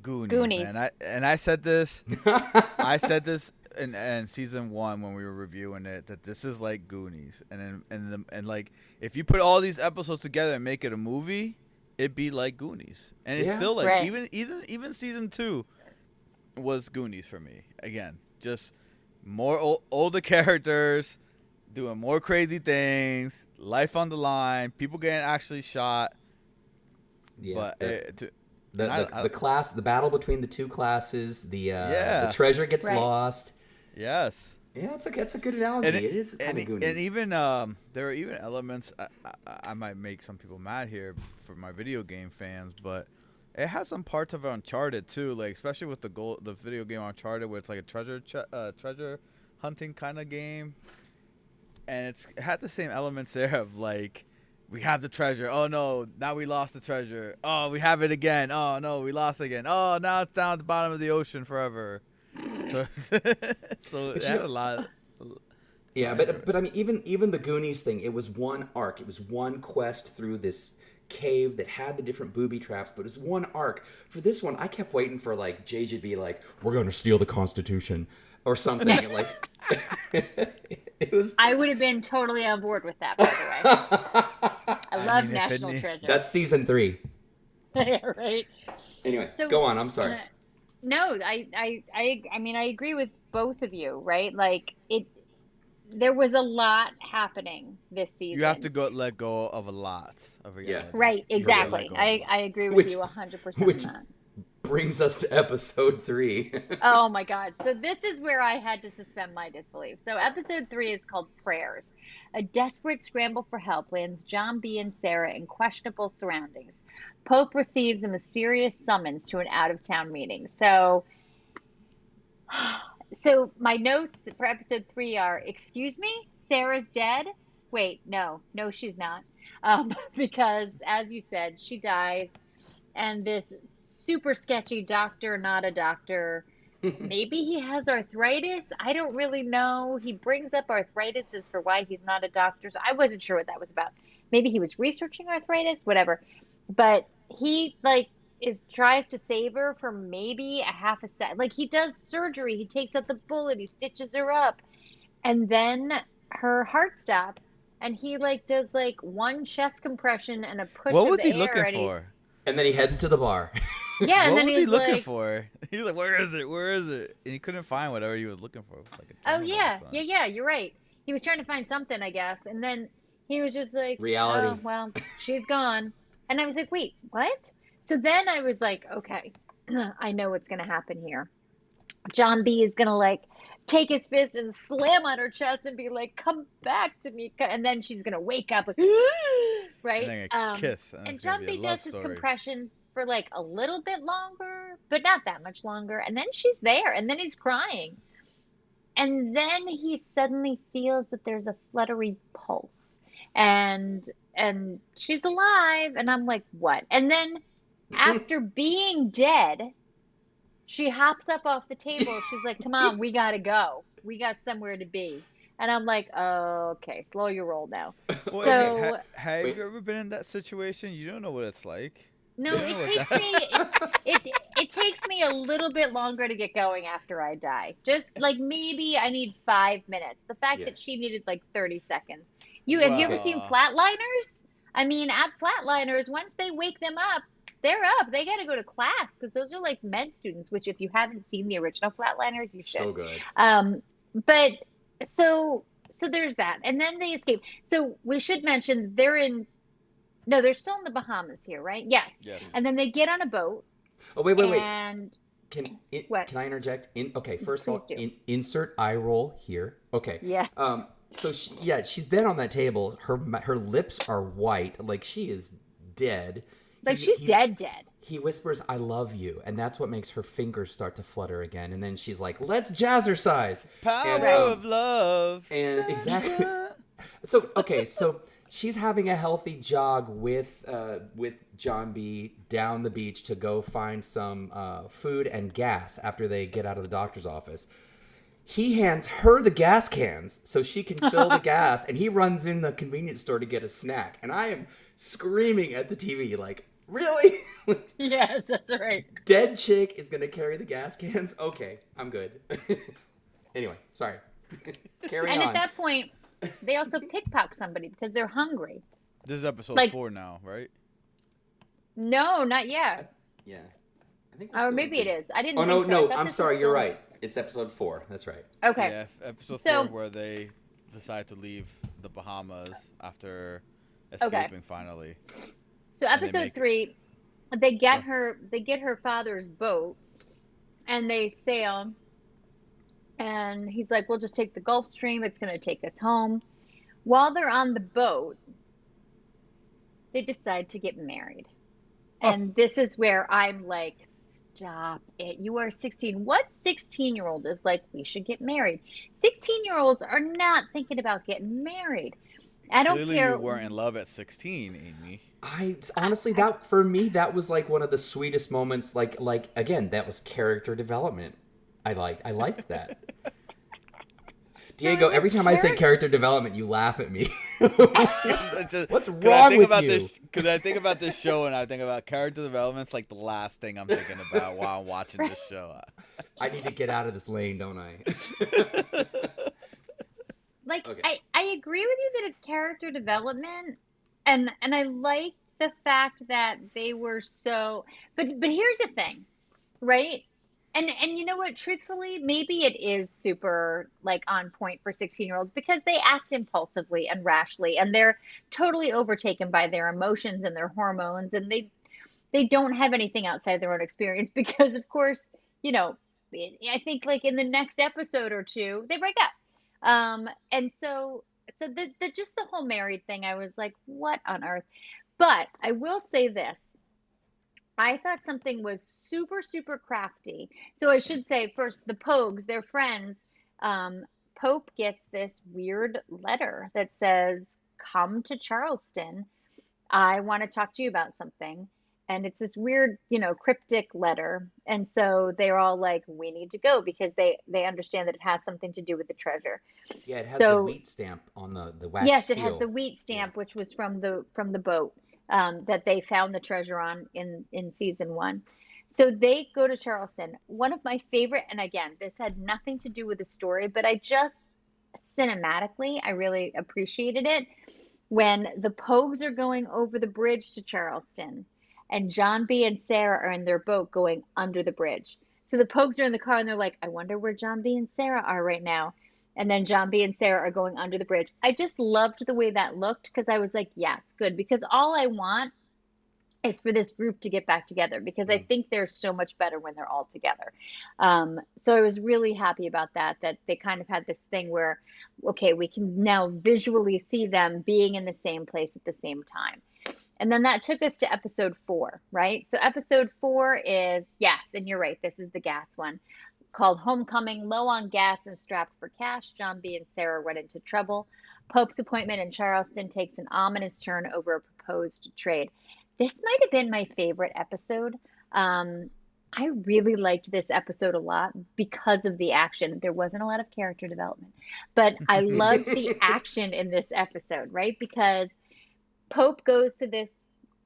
Goonies, Goonies. man. I, and I said this, [LAUGHS] I said this in, in season one when we were reviewing it that this is like Goonies, and then and the, and like if you put all these episodes together and make it a movie, it'd be like Goonies, and it's Yeah. still like Right. even even even season two was Goonies for me. Again, just more o- older characters doing more crazy things, life on the line, people getting actually shot. Yeah, but the- uh, to, the, and I- I- the class the battle between the two classes the uh Yeah. the treasure gets Right. lost yes, yeah it's a it's a good analogy and it is kind and, of goonies and even um, there are even elements. I, I, I might make some people mad here for my video game fans, but it has some parts of Uncharted too, like especially with the goal, the video game Uncharted, where it's like a treasure uh, treasure hunting kind of game, and it's it had the same elements there of like. We have the treasure. Oh no! Now we lost the treasure. Oh, we have it again. Oh no, we lost again. Oh, now it's down at the bottom of the ocean forever. So, [LAUGHS] so it had know- a lot. yeah but but i mean even even the goonies thing it was one arc it was one quest through this cave that had the different booby traps but it was one arc for this one i kept waiting for like jj to be like we're going to steal the constitution or something and, like [LAUGHS] it was I would have been totally on board with that, by the way. [LAUGHS] I love mean, National Treasure. that's season three yeah, right. anyway So- go on i'm sorry Uh, No, I, I, I, I mean, I agree with both of you, right? Like it, there was a lot happening this season. You have to go let go of a lot of reality. Right, You have exactly. go of a I, lot. I agree with Which- you 100% which- on that. Brings us to episode three. [LAUGHS] Oh my God. So, this is where I had to suspend my disbelief. So, episode three is called Prayers. A desperate scramble for help lands John B. and Sarah in questionable surroundings. Pope receives a mysterious summons to an out of town meeting. So, [SIGHS] so my notes for episode three are Excuse me, Sarah's dead? Wait, no, no, she's not. Um, [LAUGHS] because, as you said, she dies, and this super sketchy doctor, not a doctor, [LAUGHS] maybe he has arthritis. I don't really know. He brings up arthritis as for why he's not a doctor. So I wasn't sure what that was about. Maybe he was researching arthritis, whatever. But he like is tries to save her for maybe a half a sec. Like he does surgery. He takes out the bullet. He stitches her up, and then her heart stops. And he like does like one chest compression and a push. What of was the he air, looking and for? and then he heads to the bar. [LAUGHS] Yeah, and what then was he's he looking like, for? [LAUGHS] He was like, "Where is it? Where is it?" And he couldn't find whatever he was looking for. Like a Oh yeah, yeah, yeah. You're right. He was trying to find something, I guess, and then he was just like, Reality. "Oh well, she's gone," and I was like, "Wait, what?" So then I was like, "Okay, [CLEARS THROAT] I know what's gonna happen here. John B is gonna like take his fist and slam on her chest and be like, "Come back to me," and then she's gonna wake up like, [GASPS] right? And Um, kiss. And, and John B a B love does his compressions for like a little bit longer, but not that much longer. And then she's there, and then he's crying. And then he suddenly feels that there's a fluttery pulse. And and she's alive, and I'm like, what? And then [LAUGHS] after being dead, she hops up off the table. She's like, come on, we gotta go. We got somewhere to be. And I'm like, oh, okay, slow your roll now. [LAUGHS] Well, So- okay, ha- have Wait. you ever been in that situation? You don't know what it's like. No, it takes that- me it, [LAUGHS] it it takes me a little bit longer to get going after I die. Just like maybe I need five minutes. The fact Yeah. that she needed like thirty seconds. You have you ever seen Flatliners? I mean, at Flatliners, once they wake them up, they're up. They got to go to class because those are like med students. Which, if you haven't seen the original Flatliners, you should. so good. Um, but so so there's that, and then they escape. So we should mention they're in. No, they're still in the Bahamas here, right? Yes. Yes. And then they get on a boat, Oh wait, wait, wait. and Can it, What? can I interject? In okay, first of all, Please in, insert eye roll here. Okay. yeah, Um. So she, yeah, she's dead on that table. Her her lips are white, like she is dead. like He- she's he- dead, dead. He whispers, "I love you," and that's what makes her fingers start to flutter again. And then she's like, "Let's jazzercise." Power And, um, of love. and exactly. [LAUGHS] So okay, so she's having a healthy jog with uh, with John B down the beach to go find some uh, food and gas after they get out of the doctor's office. He hands her the gas cans so she can [LAUGHS] fill the gas, and he runs in the convenience store to get a snack. And I am screaming at the TV like, "Really? [LAUGHS] Yes, that's right. Dead chick is gonna carry the gas cans? [LAUGHS] Okay, I'm good." anyway, sorry. Carry And on. at that point, they also pickpocket somebody because they're hungry. This is episode Like- four now, right? No, not yet. Yeah. I think we're Or maybe in- it is. I didn't. Oh no, so. No, I'm sorry. You're still- right. It's episode four. That's right. Okay. Yeah, episode So- four where they decide to leave the Bahamas after Okay. escaping finally. So And they episode make- three, they get Yeah. her. They get her father's boat, and they sail. And he's like, "We'll just take the Gulf Stream. It's going to take us home." While they're on the boat, they decide to get married, Oh. and this is where I'm like, "Stop it! You are 16. What 16 year old is like? We should get married. 16 year olds are not thinking about getting married." I don't Clearly, care. you weren't in love at 16, Amy. I honestly that for me that was like one of the sweetest moments. Like like again, that was character development. I like I liked that. [LAUGHS] Diego, every time I say character- character development, you laugh at me. It's [LAUGHS] just- What's 'cause I wrong think with about you? This, because I think about this show and I think about character development. It's like the last thing I'm thinking about while I'm watching this show. I need to get out of this lane, don't I? [LAUGHS] like Okay. I, I agree with you that it's character development and and I like the fact that they were so but but here's the thing right And and you know what? Truthfully, maybe it is super like on point for 16 year olds because they act impulsively and rashly and they're totally overtaken by their emotions and their hormones and they they don't have anything outside their own experience [LAUGHS] because of course, you know, I think like in the next episode or two, they break up. Um and so so the, the just the whole married thing, I was like, what on earth? But I will say this I thought something was super, super crafty. So I should say first, the Pogues, their friends, um, Pope gets this weird letter that says, Come to Charleston. I want to talk to you about something. And it's this weird, you know, cryptic letter. And so they're all like, we need to go because they they understand that it has something to do with the treasure. Yeah, it has So the wheat stamp on the the wax yes, it has the wheat stamp, which was from the from the boat um, that they found the treasure on in in season one. So they go to Charleston. One of my favorite, and again, this had nothing to do with the story, but I just cinematically, I really appreciated it when the Pogues are going over the bridge to Charleston, and John B. and Sarah are in their boat going under the bridge. So the Pogues are in the car and they're like, I wonder where John B. and Sarah are right now. And then John B. and Sarah are going under the bridge. I just loved the way that looked because I was like, yes, good. Because all I want is for this group to get back together because I think they're so much better when they're all together. Um, so I was really happy about that, that they kind of had this thing where, okay, we can now visually see them being in the same place at the same time. And then that took us to episode four, right? So episode four is, yes, and you're right, this is the gas one called Homecoming, low on gas and strapped for cash. John B. and Sarah run into trouble. Pope's appointment in Charleston takes an ominous turn over a proposed trade. This might have been my favorite episode. Um, I really liked this episode a lot because of the action. There wasn't a lot of character development, but I [LAUGHS] loved the action in this episode, right? Because Pope goes to this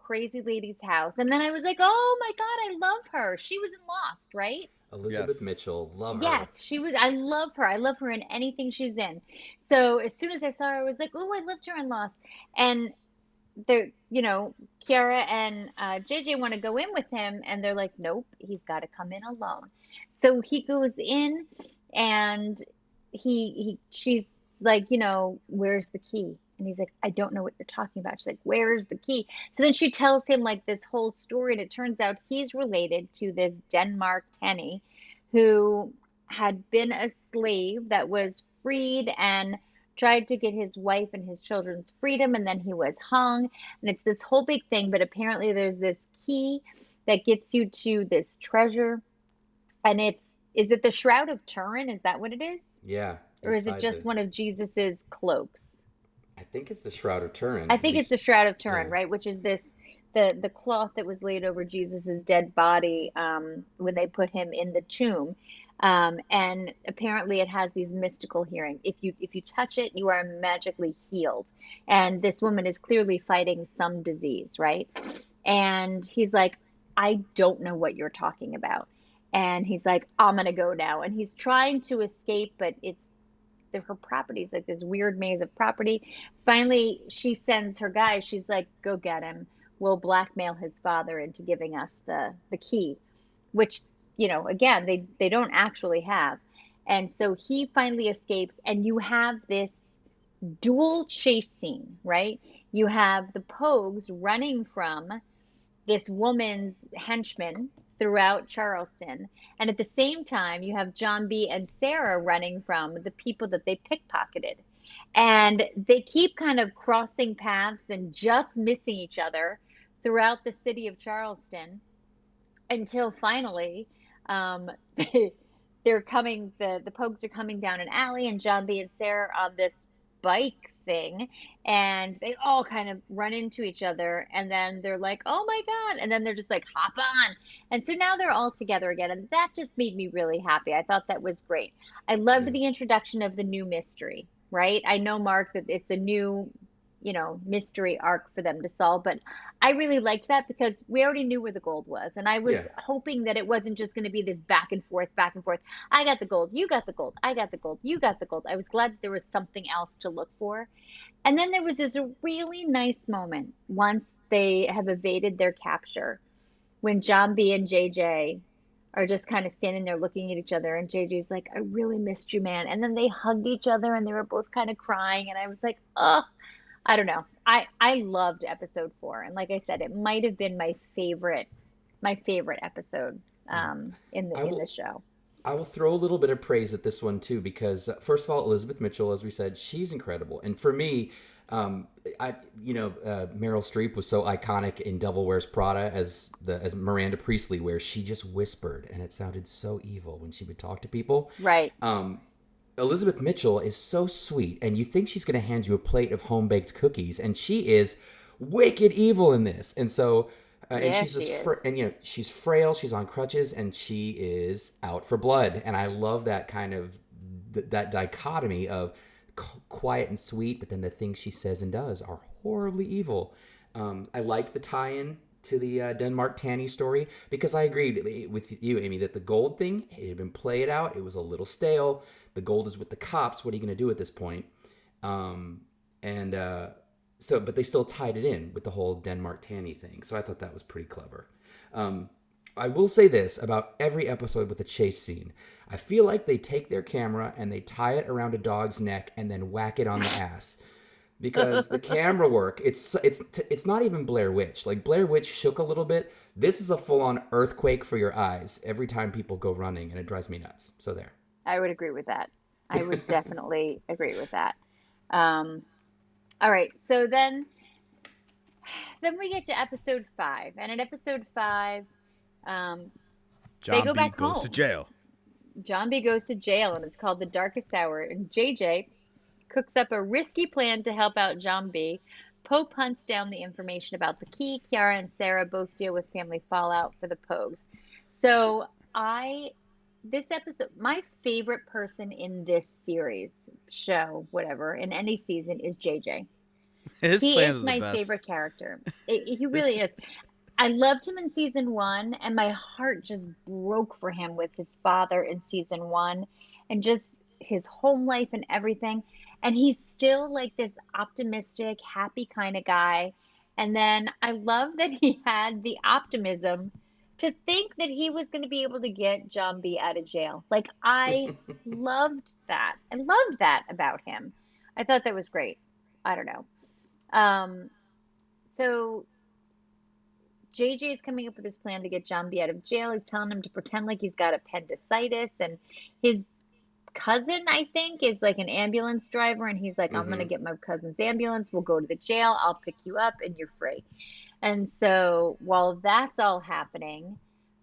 crazy lady's house, and then I was like, oh my God, I love her. She was in Lost, right? Elizabeth Yes. Mitchell, love her. Yes, she was. I love her. I love her in anything she's in. So as soon as I saw her, I was like, "Oh, I loved her in Lost." And they're, you know, Kiara and uh, JJ want to go in with him, and they're like, "Nope, he's got to come in alone." So he goes in, and he he she's like, you know, where's the key? And he's like, I don't know what you're talking about. She's like, Where's the key? So then she tells him like this whole story, and it turns out he's related to this Denmark Tanny who had been a slave that was freed and tried to get his wife and his children's freedom and then he was hung and it's this whole big thing but apparently there's this key that gets you to this treasure and it's is it the shroud of turin is that what it is Yeah. or is it just the- one of jesus's cloaks I think it's the Shroud of Turin. I think it's the Shroud of Turin, yeah. right? Which is this the the cloth that was laid over Jesus's dead body um, when they put him in the tomb. Um, and apparently, it has these mystical hearing. If you if you touch it, you are magically healed. And this woman is clearly fighting some disease, right? And he's like, I don't know what you're talking about. And he's like, I'm gonna go now. And he's trying to escape, but it's the, her properties like this weird maze of property. Finally, she sends her guys. She's like, "Go get him. We'll blackmail his father into giving us the the key," which you know, again, they they don't actually have. And so he finally escapes, and you have this dual chase scene, right? You have the Pogues running from this woman's henchmen throughout Charleston. And at the same time, you have John B. and Sarah running from the people that they pickpocketed. And they keep kind of crossing paths and just missing each other throughout the city of Charleston until finally um, [LAUGHS] they're coming, the, the Pogues are coming down an alley, and John B. and Sarah are on this bike thing and they all kind of run into each other and then they're like oh my god and then they're just like hop on. And so now they're all together again and that just made me really happy. I thought that was great. I loved Mm. the introduction of the new mystery right? I know mark that it's a new you know mystery arc for them to solve but i really liked that because we already knew where the gold was and i was Yeah. hoping that it wasn't just going to be this back and forth back and forth I got the gold, you got the gold, I got the gold, you got the gold. I was glad that there was something else to look for. And then there was this really nice moment once they have evaded their capture when John B and JJ are just kind of standing there looking at each other and JJ's like, I really missed you, man. And then they hugged each other and they were both kind of crying and I was like, oh, I don't know. I I loved episode 4 and like I said, it might have been my favorite my favorite episode um in the I in the show. I will throw a little bit of praise at this one too, because uh, first of all, Elizabeth Mitchell, as we said, she's incredible, and for me, um, I you know uh, Meryl Streep was so iconic in Devil Wears Prada as the as Miranda Priestly, where she just whispered and it sounded so evil when she would talk to people. Right. Um, Elizabeth Mitchell is so sweet, and you think she's going to hand you a plate of home baked cookies, and she is wicked evil in this. And so, uh, and Yeah, she's just, she is. fra- and you know, she's frail, she's on crutches, and she is out for blood. And I love that kind of th- that dichotomy of c- quiet and sweet, but then the things she says and does are horribly evil. Um, I like the tie-in to the uh, Denmark Tanny story because I agreed with you, Amy, that the gold thing it had been played out. It was a little stale. The gold is with the cops. What are you going to do at this point? Um, and uh, so, but they still tied it in with the whole Denmark Tanny thing. So I thought that was pretty clever. Um, I will say this about every episode with the chase scene. I feel like they take their camera and they tie it around a dog's neck and then whack it on the ass. Because the camera work, it's it's it's not even Blair Witch. Like Blair Witch shook a little bit. This is a full-on earthquake for your eyes every time people go running, and it drives me nuts. So there. I would agree with that. I would [LAUGHS] definitely agree with that. Um, all right, so then then we get to episode five, and in episode five, um, John go B back goes to jail. John B goes to jail, and it's called the Darkest Hour. And JJ cooks up a risky plan to help out John B. Pope hunts down the information about the key. Kiara and Sarah both deal with family fallout for the Pogues. So I, this episode, my favorite person in this series, show, whatever, in any season is JJ. His he is my best. favorite character. It- he [LAUGHS] really is. I loved him in season one, and my heart just broke for him with his father in season one, and just his home life and everything. And he's still like this optimistic, happy kind of guy. And then I love that he had the optimism to think that he was going to be able to get John B out of jail. Like I [LAUGHS] loved that. I loved that about him. I thought that was great. I don't know. Um, so JJ is coming up with this plan to get John B out of jail. He's telling him to pretend like he's got appendicitis, and his cousin, I think, is like an ambulance driver, and he's like, "I'm gonna Mhm. get my cousin's ambulance. We'll go to the jail. I'll pick you up, and you're free." And so while that's all happening,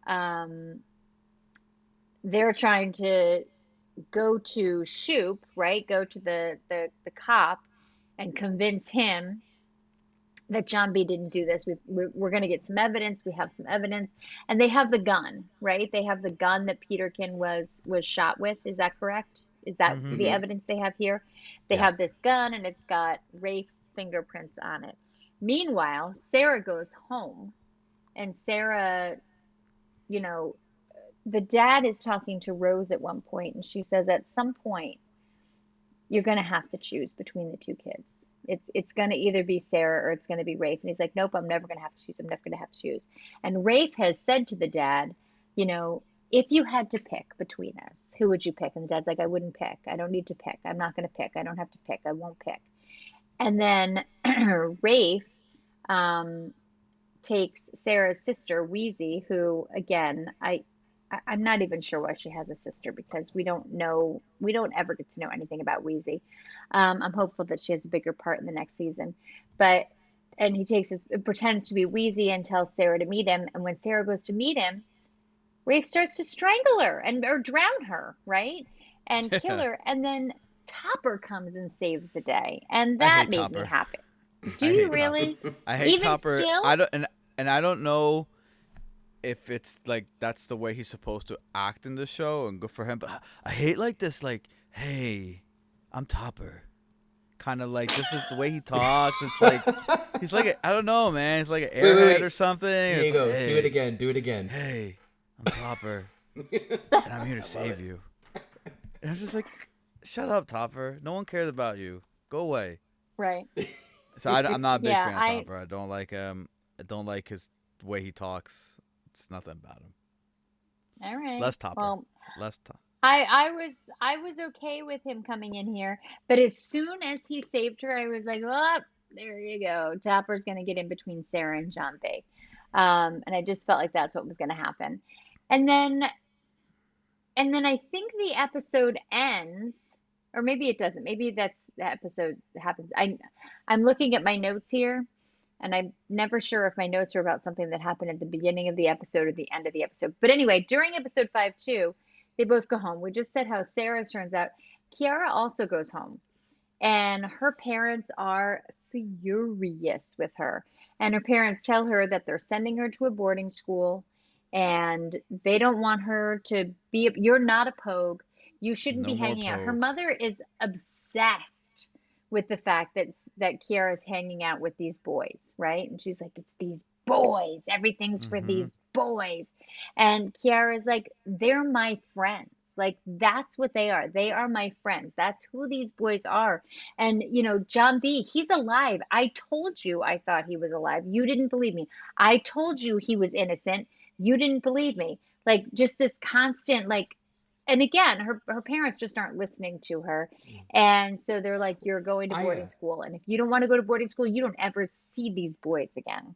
um, they're trying to go to Shoupe, right? Go to the the the cop and convince him that John B didn't do this. We've, we're we're going to get some evidence. We have some evidence, and they have the gun, right? They have the gun that Peterkin was was shot with. Is that correct? Is that Mhm. the evidence they have here? They Yeah. have this gun, and it's got Rafe's fingerprints on it. Meanwhile, Sarah goes home, and Sarah, you know, the dad is talking to Rose at one point, and she says, at some point, you're going to have to choose between the two kids. It's it's going to either be Sarah or it's going to be Rafe. And he's like, nope, I'm never going to have to choose. I'm never going to have to choose. And Rafe has said to the dad, you know, if you had to pick between us, who would you pick? And the dad's like, I wouldn't pick. I don't need to pick. I'm not going to pick. I don't have to pick. I won't pick. And then [CLEARS THROAT] Rafe um, takes Sarah's sister, Wheezy, who, again, I, I'm not even sure why she has a sister because we don't know, we don't ever get to know anything about Wheezy. Um, I'm hopeful that she has a bigger part in the next season. But, and he takes his, pretends to be Wheezy and tells Sarah to meet him. And when Sarah goes to meet him, Rafe starts to strangle her and or drown her, right? And kill [LAUGHS] her. And then Topper comes and saves the day. And that made Topper. me happy. I Do hate you Topper. really? [LAUGHS] I hate Even Topper. still? I don't and and I don't know if it's like that's the way he's supposed to act in the show and good for him. But I, I hate like this like, hey, I'm Topper. Kind of like this is the way he talks. It's like [LAUGHS] he's like a, I don't know, man. He's like an wait, airhead wait. or something. It's like, Diego, do it again. Do it again. Hey, I'm Topper, [LAUGHS] and I'm here to save you. And I'm just like, shut up, Topper. No one cares about you. Go away. Right. So I, am not a big Yeah, fan of I- Topper. I don't like him. I don't like his way he talks. It's nothing about him. All right. Less Topper. Well, Less top. I I was I was okay with him coming in here, but as soon as he saved her, I was like, oh, there you go. Topper's gonna get in between Sarah and John B, um, and I just felt like that's what was gonna happen. And then, and then I think the episode ends, or maybe it doesn't. Maybe that's the episode happens. I I'm looking at my notes here, and I'm never sure if my notes are about something that happened at the beginning of the episode or the end of the episode. But anyway, during episode five too they both go home. We just said how Sarah's turns out. Kiara also goes home, and her parents are furious with her. And her parents tell her that they're sending her to a boarding school and they don't want her to be. You're not a pogue. You shouldn't No be hanging out. Her mother is obsessed with the fact that that Kiara's hanging out with these boys, right? And she's like, "It's these boys. Everything's for Mhm. these boys." And Kiara's like, they're my friends. Like, that's what they are. They are my friends. That's who these boys are. And, you know, John B., he's alive. I told you I thought he was alive. You didn't believe me. I told you he was innocent. You didn't believe me. Like, just this constant, like, and again, her, her parents just aren't listening to her. And so they're like, you're going to I, boarding uh, school. And if you don't want to go to boarding school, you don't ever see these boys again.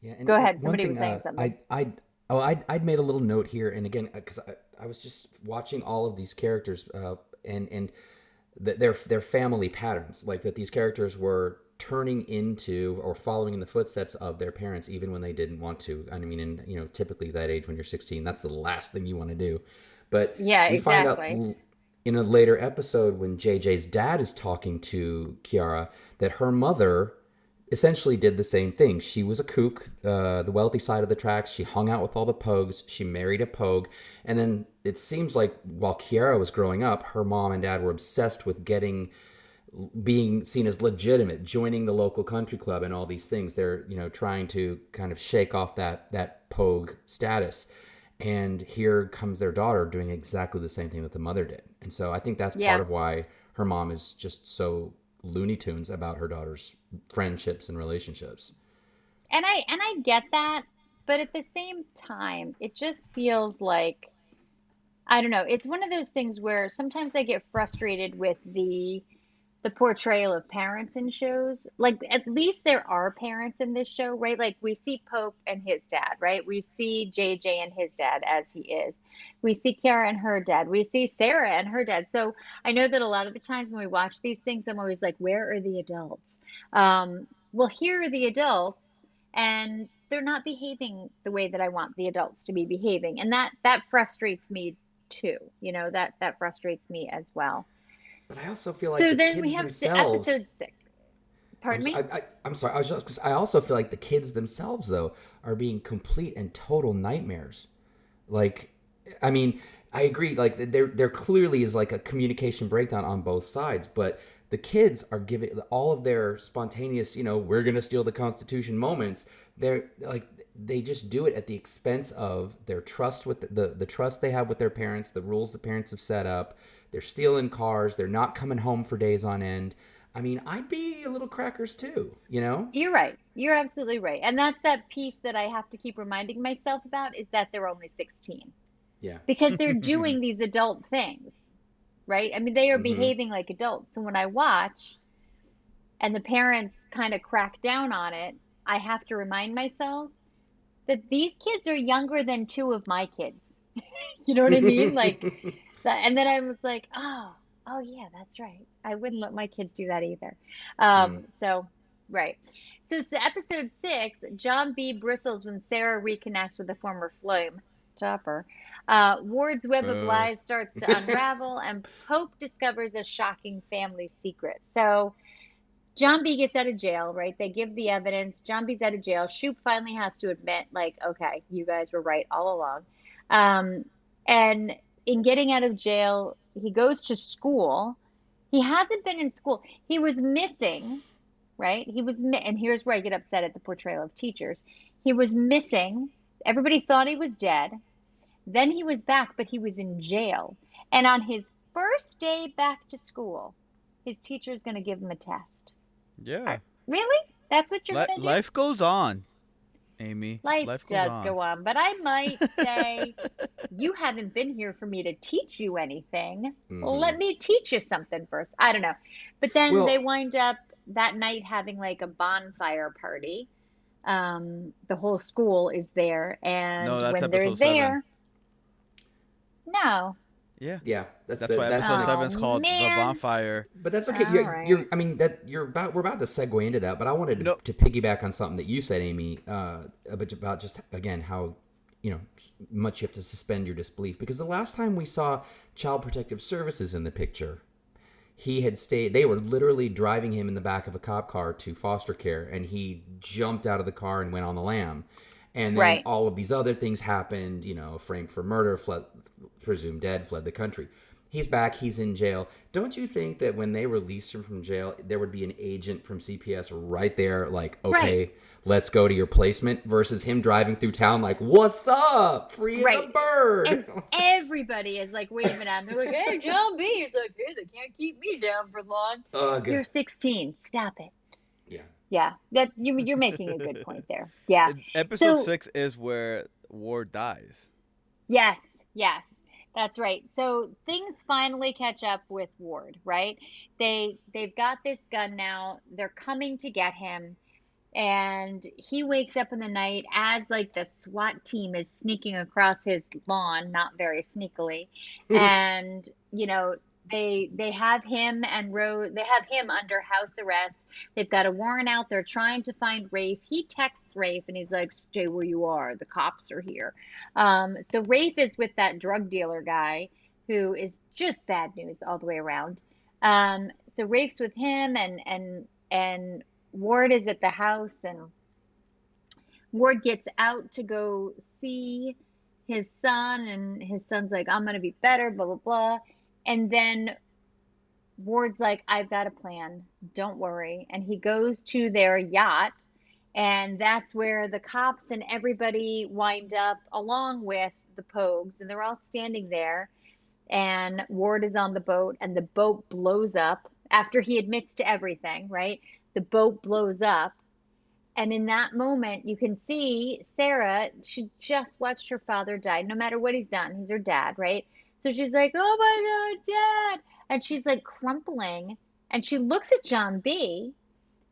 Yeah, and Go ahead. Somebody was thing, saying uh, something. I, I, oh, I, I'd made a little note here, and again, because I, I was just watching all of these characters, uh, and and th- their their family patterns, like that these characters were turning into or following in the footsteps of their parents, even when they didn't want to. I mean, in you know, typically that age when you're 16, that's the last thing you want to do. But Yeah, we find out in a later episode when JJ's dad is talking to Kiara that her mother essentially did the same thing. She was a kook, uh, the wealthy side of the tracks. She hung out with all the pogues. She married a pogue. And then it seems like while Kiara was growing up, her mom and dad were obsessed with getting being seen as legitimate, joining the local country club and all these things. They're, you know, trying to kind of shake off that that pogue status. And here comes their daughter doing exactly the same thing that the mother did. And so I think that's Yeah. part of why her mom is just so Looney Tunes about her daughter's friendships and relationships. And I and I get that, but at the same time, it just feels like I don't know. It's one of those things where sometimes I get frustrated with the the portrayal of parents in shows. Like at least there are parents in this show, right? Like we see Pope and his dad, right? We see JJ and his dad as he is. We see Kiara and her dad. We see Sarah and her dad. So I know that a lot of the times when we watch these things, I'm always like, where are the adults? Um, well, here are the adults, and they're not behaving the way that I want the adults to be behaving, and that that frustrates me too. You know that that frustrates me as well. But I also feel like so the then kids we have themselves. episode six. Pardon I'm, me. I, am sorry. I was just because I also feel like the kids themselves, though, are being complete and total nightmares. Like, I mean, I agree. Like, there, there clearly is like a communication breakdown on both sides, but the kids are giving all of their spontaneous, you know, we're gonna steal the Constitution moments. They're like, they just do it at the expense of their trust with the, the, the trust they have with their parents, the rules the parents have set up. They're stealing cars. They're not coming home for days on end. I mean, I'd be a little crackers too, you know? You're right. You're absolutely right. And that's that piece that I have to keep reminding myself about is that they're only 16 Yeah. because they're [LAUGHS] doing these adult things, right? I mean, they are Mhm. behaving like adults. So when I watch and the parents kind of crack down on it, I have to remind myself that these kids are younger than two of my kids. [LAUGHS] you know what I mean? Like, [LAUGHS] that, and then I was like, oh, oh yeah, that's right. I wouldn't let my kids do that either. Um, So, right. So, the episode six, John B. bristles when Sarah reconnects with the former flame topper. Uh, Ward's web of Boo. lies starts to unravel, [LAUGHS] and Pope discovers a shocking family secret. So, John B gets out of jail, right? They give the evidence. John B's out of jail. Shoupe finally has to admit, like, okay, you guys were right all along. Um, and in getting out of jail, he goes to school. He hasn't been in school. He was missing, right? He was, mi- and here's where I get upset at the portrayal of teachers. He was missing. Everybody thought he was dead. Then he was back, but he was in jail. And on his first day back to school, his teacher's going to give him a test. Yeah. Really? That's what you're Li- going to do? life goes on Amy. Life, goes does on. go on, but I might say [LAUGHS] you haven't been here for me to teach you anything. Mhm. Let me teach you something first. I don't know. But then Well- they wind up that night having like a bonfire party. Um, the whole school is there, and No, that's when they're episode seven. there, no, Yeah. Yeah, that's That's the- why that's episode the- Oh, seven's called man. The Bonfire. But that's okay. You're, right. you're, I mean, that you're about. We're about to segue into that, but I wanted to, Nope. to piggyback on something that you said, Amy, uh, about about just again how you know much you have to suspend your disbelief because the last time we saw Child Protective Services in the picture, he had stayed. They were literally driving him in the back of a cop car to foster care, and he jumped out of the car and went on the lam. And then Right. all of these other things happened. You know, framed for murder, fled, presumed dead, fled the country. He's back. He's in jail. Don't you think that when they release him from jail, there would be an agent from CPS right there, like, okay, Right. let's go to your placement, versus him driving through town like, what's up, free as a Right. bird. and [LAUGHS] everybody is like waving at him. They're like, "Hey, John B." He's like, "Hey, they can't keep me down for long." Ugh. You're 16. Stop it. Yeah. That you you're making a good point there. Yeah. Episode So- six is where Ward dies. Yes, yes, that's right. So things finally catch up with Ward, right? They they've got this gun now. They're coming to get him, and he wakes up in the night as like the SWAT team is sneaking across his lawn, not very sneakily, [LAUGHS] and you know they they have him and Rose. They have him under house arrest. They've got a warrant out. They're trying to find Rafe. He texts Rafe and he's like, "Stay where you are. The cops are here." Um, so Rafe is with that drug dealer guy who is just bad news all the way around. Um, so Rafe's with him and and and Ward is at the house and Ward gets out to go see his son and his son's like, I'm gonna be better, blah blah blah. And then Ward's like, I've got a plan. Don't worry. And he goes to their yacht and that's where the cops and everybody wind up along with the Pogues, and they're all standing there. And Ward is on the boat, and the boat blows up after he admits to everything, right? The boat blows up. And in that moment, you can see Sarah, she just watched her father die, no matter what he's done. He's her dad, right? So she's like, oh my God, dad. And she's like crumpling. And she looks at John B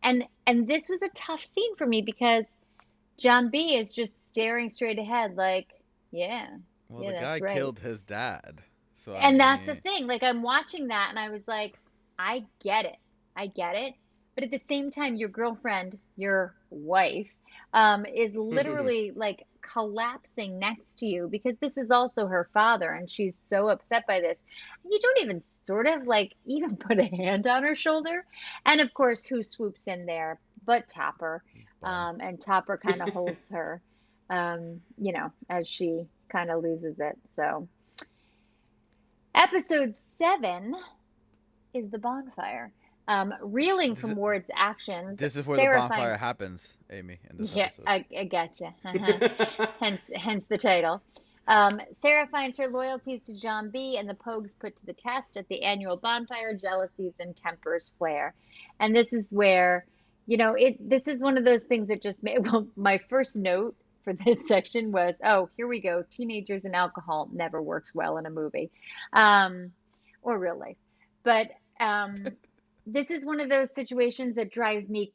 and and this was a tough scene for me because John B is just staring straight ahead like yeah Well, Yeah, the guy right. killed his dad. So I and that's the thing like I'm watching that and I was like I get it I get it but at the same time your girlfriend your wife um is [LAUGHS] literally like collapsing next to you because this is also her father and she's so upset by this you don't even sort of like [LAUGHS] even put a hand on her shoulder and of course who swoops in there but Topper um, and Topper kind of [LAUGHS] holds her, um, you know, as she kind of loses it. So, episode seven is the bonfire. Um, reeling from This- Ward's actions. This is where Sarah the bonfire happens, Amy. In this Yeah. I, I gotcha. [LAUGHS] Uh-huh. hence, hence the title. Um, Sarah finds her loyalties to John B. and the Pogues put to the test at the annual bonfire. Jealousies and tempers flare, and this is where, you know, it. This is one of those things that just made. [LAUGHS] Well, my first note for this [LAUGHS] section was, oh, here we go. Teenagers and alcohol never works well in a movie, um, or real life, but um, this is one of those situations that drives me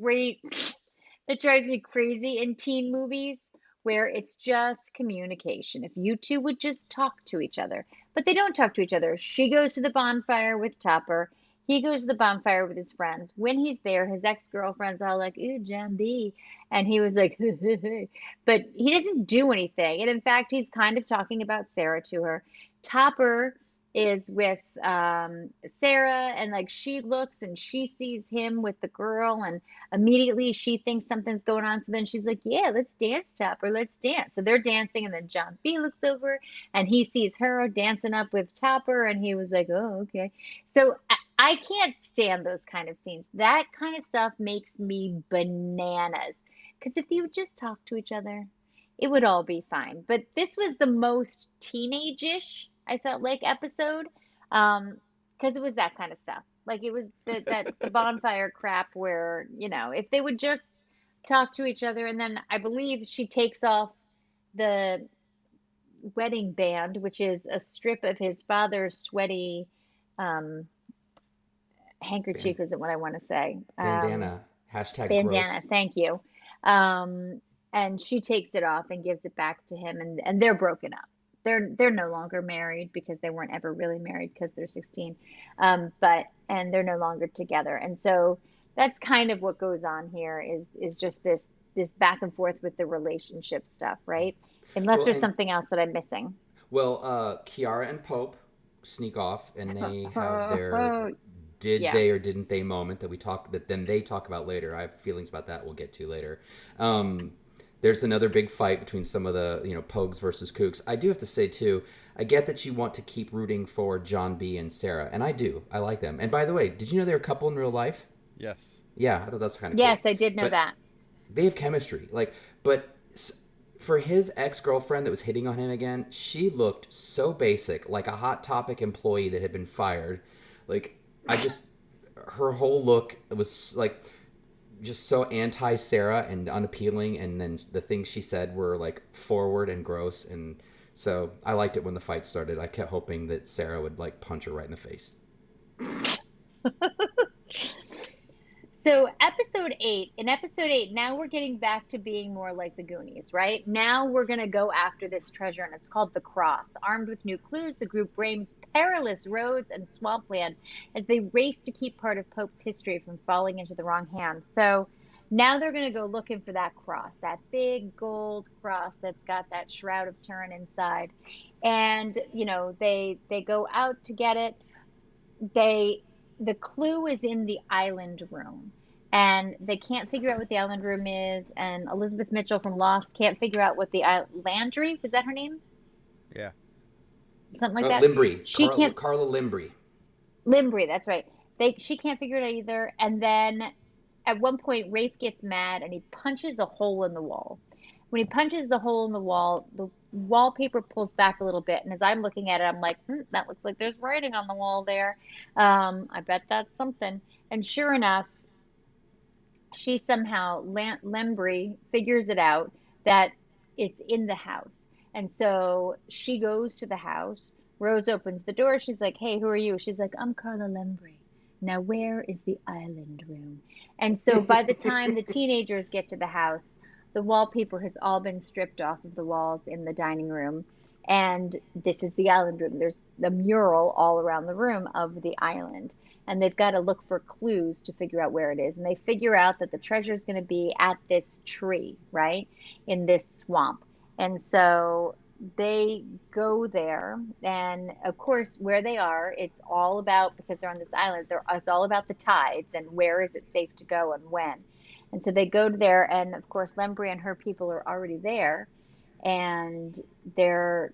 crazy. [LAUGHS] that drives me crazy in teen movies where it's just communication. If you two would just talk to each other, but they don't talk to each other. She goes to the bonfire with Topper. He goes to the bonfire with his friends. When he's there, his ex girlfriend's all like, Ooh, B. And he was like, [LAUGHS] but he doesn't do anything. And in fact, he's kind of talking about Sarah to her. Topper is with um, Sarah, and like she looks and she sees him with the girl, and immediately she thinks something's going on. So then she's like, Yeah, let's dance, Topper, let's dance. So they're dancing, and then John B looks over and he sees her dancing up with Topper, and he was like, Oh, okay. So I, I can't stand those kind of scenes. That kind of stuff makes me bananas. Because if you would just talk to each other, it would all be fine. But this was the most teenage-ish, I felt like, episode. Um, because it was that kind of stuff. Like it was the, that the [LAUGHS] bonfire crap where, you know, if they would just talk to each other, and then I believe she takes off the wedding band, which is a strip of his father's sweaty um, handkerchief, isn't what I want to say. Um, Bandana. Hashtag bandana. gross. Thank you. Um, and she takes it off and gives it back to him, and and they're broken up. They're they're no longer married because they weren't ever really married because they're 16, um, but and they're no longer together. And so that's kind of what goes on here is is just this this back and forth with the relationship stuff, right? Unless Well, there's and- something else that I'm missing. Well, uh, Kiara and Pope sneak off, and they have their [LAUGHS] did Yeah. they or didn't they moment that we talk that then they talk about later. I have feelings about that. We'll get to later. Um, there's another big fight between some of the you know Pogues versus Kooks. I do have to say too. I get that you want to keep rooting for John B and Sarah, and I do. I like them. And by the way, did you know they're a couple in real life? Yes. Yeah, I thought that's kind of Yes, cool. I did know But- that. they have chemistry like but for his ex-girlfriend that was hitting on him again she looked so basic like a hot topic employee that had been fired like i just her whole look was like just so anti sarah and unappealing and then the things she said were like forward and gross and so i liked it when the fight started i kept hoping that sarah would like punch her right in the face [LAUGHS] So, episode eight, in episode eight, now we're getting back to being more like the Goonies, right? Now we're to go after this treasure, and it's called the Cross. Armed with new clues, the group braves perilous roads and swampland as they race to keep part of Pope's history from falling into the wrong hands. So, now they're going to go looking for that cross, that big gold cross that's got that shroud of Turin inside. And, you know, they they go out to get it. They the clue is in the island room and they can't figure out what the island room is and elizabeth mitchell from lost can't figure out what the island landry was that her name Yeah. Something like Uh, that. Limbrey She Carla, can't- carla limbrey limbrey that's right. They she can't figure it out either. And then at one point rafe gets mad and he punches a hole in the wall. When he punches the hole in the wall the wallpaper pulls back a little bit. And as i'm looking at it i'm like hmm, that looks like there's writing on the wall there. Um, i bet that's something. And sure enough she somehow Lam- Limbrey figures it out that it's in the house and so she goes to the house. Rose opens the door. She's like hey who are you? She's like i'm carla Limbrey. Now where is the island room? And so by the time the [LAUGHS] teenagers get to the house the wallpaper has all been stripped off of the walls in the dining room. And this is the island room. There's the mural all around the room of the island. And they've got to look for clues to figure out where it is. And they figure out that the treasure is going to be at this tree right in this swamp and so they go there and of course where they are it's all about because they're on this island it's all about the tides and where is it safe to go and when. And so they go there and of course limbrey and her people are already there and they're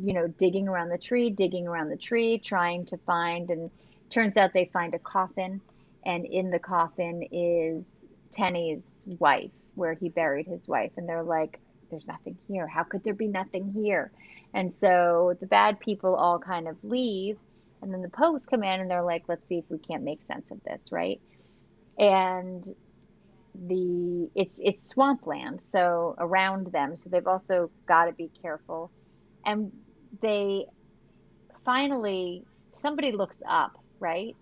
you know digging around the tree digging around the tree trying to find and turns out they find a coffin and in the coffin is Tanny's wife where he buried his wife. And they're like there's nothing here. How could there be nothing here? And so the bad people all kind of leave and then the pogues come in and they're like let's see if we can't make sense of this right? And the it's it's swampland so around them so they've also got to be careful. And they finally somebody looks up right?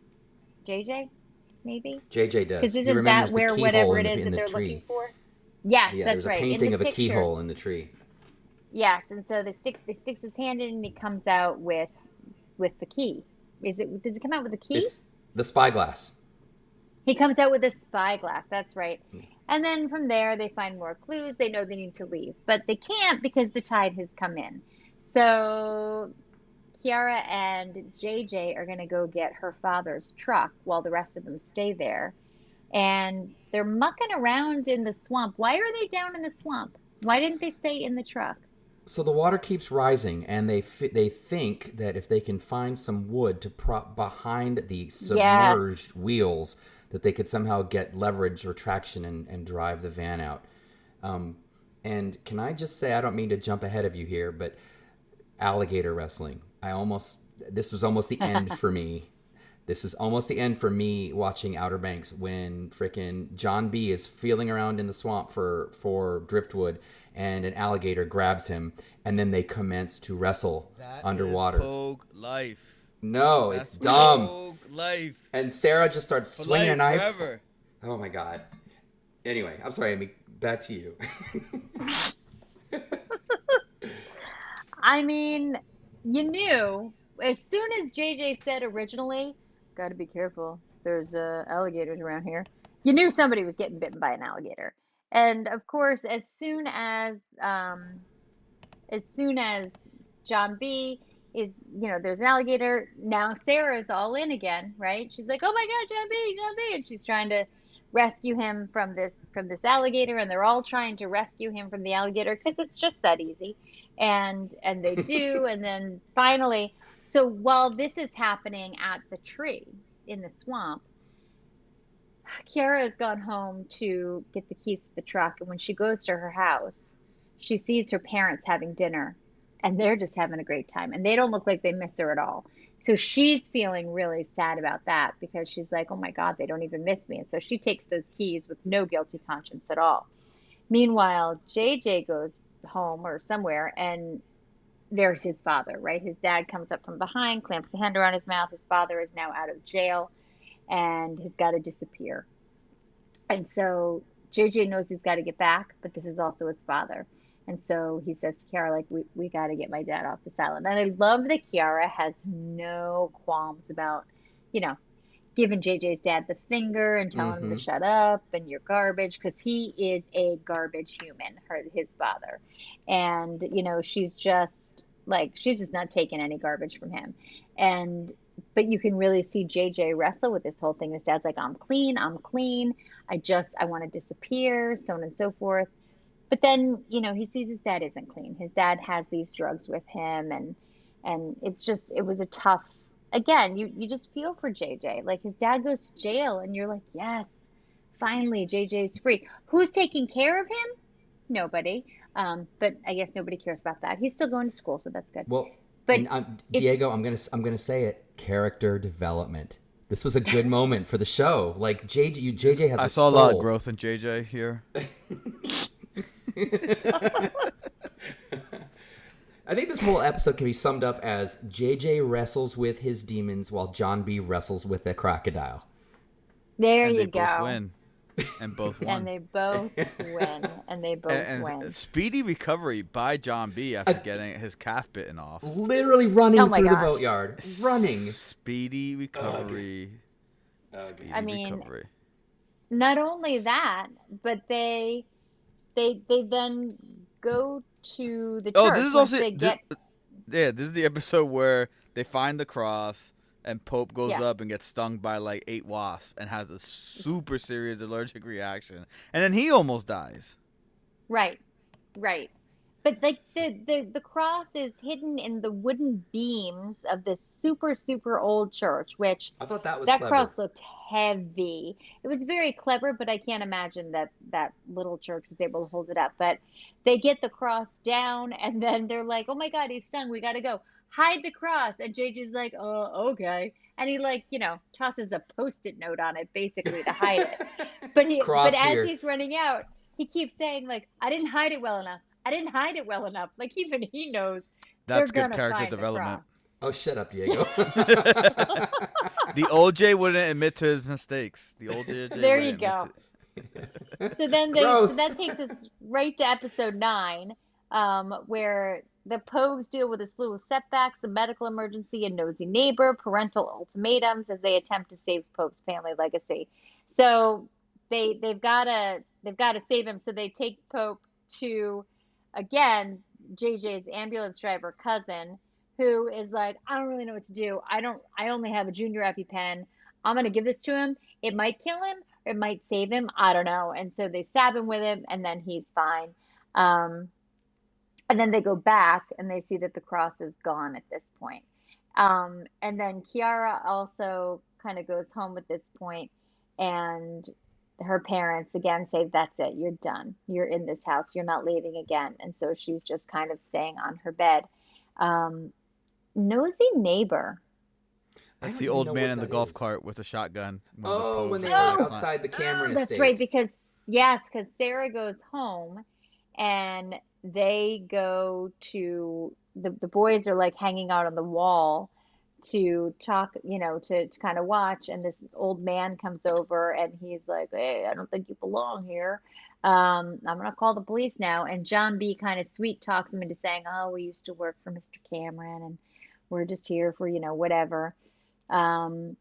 Jj maybe? Jj does. Because isn't that where whatever it is that the they're tree. looking for yes yeah that's there's a right painting in the of a picture, keyhole in the tree yes and so they stick they sticks his hand in and he comes out with with the key is it does it come out with a key it's the spyglass He comes out with a spyglass. That's right. Hmm. And then from there, they find more clues. They know they need to leave, but they can't because the tide has come in. So Kiara and JJ are going to go get her father's truck while the rest of them stay there. And they're mucking around in the swamp. Why are they down in the swamp? Why didn't they stay in the truck? so the water keeps rising and they fi- they think that if they can find some wood to prop behind the submerged wheels that they could somehow get leverage or traction and, and drive the van out um, and can i just say i don't mean to jump ahead of you here but alligator wrestling i almost this was almost the end [LAUGHS] for me this is almost the end for me watching Outer Banks when frickin' John B is feeling around in the swamp for for driftwood and an alligator grabs him and then they commence to wrestle That underwater. is Pogue life. no, That's it's dumb. Pogue life. And Sarah just starts For swinging a knife. forever. Oh my god. Anyway, I'm sorry, Amy. Back to you. [LAUGHS] I mean, you knew as soon as JJ said originally, "Got to be careful. There's uh, alligators around here." You knew somebody was getting bitten by an alligator, and of course, as soon as um, as soon as John B is, you know, there's an alligator. Now Sarah's all in again, right? She's like, "Oh my God, John B, John B," and she's trying to rescue him from this from this alligator, and they're all trying to rescue him from the alligator because it's just that easy and and they [LAUGHS] do and then finally so while this is happening at the tree in the swamp Kiara has gone home to get the keys to the truck. And when she goes to her house she sees her parents having dinner and they're just having a great time. And they don't look like they miss her at all. So she's feeling really sad about that because she's like oh my god they don't even miss me. And so she takes those keys with no guilty conscience at all. Meanwhile jj goes home or somewhere and there's his father right? His dad comes up from behind clamps the hand around his mouth. His father is now out of jail and has got to disappear. And so jj knows he's got to get back but this is also his father. And so he says to Kiara, like, we, we got to get my dad off this island. And I love that Kiara has no qualms about, you know, giving JJ's dad the finger and telling him to mm-hmm. shut up and you're garbage because he is a garbage human, her his father. And, you know, she's just like she's just not taking any garbage from him. And but you can really see JJ wrestle with this whole thing. His dad's like, I'm clean, I'm clean. I just I want to disappear, so on and so forth. But then, you know, he sees his dad isn't clean. His dad has these drugs with him and and it's just it was a tough again, you you just feel for JJ. Like his dad goes to jail and you're like, "Yes, finally JJ's free." Who's taking care of him? Nobody. Um, but I guess nobody cares about that. He's still going to school, so that's good. Well, But and, um, Diego, I'm gonna I'm gonna say it. Character development. This was a good [LAUGHS] moment for the show. Like JJ, you, JJ has. I a saw a lot of growth in JJ here. [LAUGHS] I think this whole episode can be summed up as JJ wrestles with his demons while John B wrestles with a crocodile. there and you they both go. Win. And both [LAUGHS] won. And they both win. And they [LAUGHS] both and, win. and speedy recovery by John B after Uh, getting his calf bitten off. Literally running Oh my through the gosh. boatyard. Running. Speedy recovery. Speedy I mean, recovery. not only that, but they they they then go to the church. Oh, this is also they thi- get yeah. This is the episode where they find the cross and Pope goes Yeah. up and gets stung by like eight wasps and has a super serious allergic reaction, and then he almost dies. right, right. But like the, the the cross is hidden in the wooden beams of this super super old church, which I thought that was that clever. cross looked heavy. It was very clever, but I can't imagine that that little church was able to hold it up. But they get the cross down, and then they're like, "Oh my God, he's stung. We got to go hide the cross." And JJ's like, "Oh, okay." And he like you know tosses a post-it note on it basically to hide it. [LAUGHS] But he Cross but as he's running out, he keeps saying like, "I didn't hide it well enough. I didn't hide it well enough." Like even he knows That's good character development. Oh, shut up, Diego. [LAUGHS] [LAUGHS] The OJ wouldn't admit to his mistakes. The old JJ. There you go. to- So then they so that takes us right to episode nine, um, where the Pogues deal with a slew of setbacks, a medical emergency, a nosy neighbor, parental ultimatums as they attempt to save Pope's family legacy. So they they've gotta they've gotta save him. So they take Pope to again JJ's ambulance driver cousin, who is like, I don't really know what to do. I don't I only have a junior EpiPen. I'm gonna give this to him. It might kill him, it might save him. I don't know. And so they stab him with him, and then he's fine. Um, and then they go back and they see that the cross is gone at this point. Um, and then Kiara also kind of goes home at this point, and her parents again say, That's it, you're done. You're in this house, you're not leaving again. And so she's just kind of staying on her bed. Um, nosy neighbor. That's the old man in the that golf is. cart with a shotgun. Oh, pogues when they are were trying to like climb. outside the camera. Oh, that's estate. right, because yes, because Sarah goes home and they go to the the boys are like hanging out on the wall to talk, you know, to to kind of watch, and this old man comes over and he's like, "Hey, I don't think you belong here. Um, I'm gonna call the police now." And John B kind of sweet talks him into saying, "Oh, we used to work for Mr. Cameron, and we're just here for, you know, whatever." Um,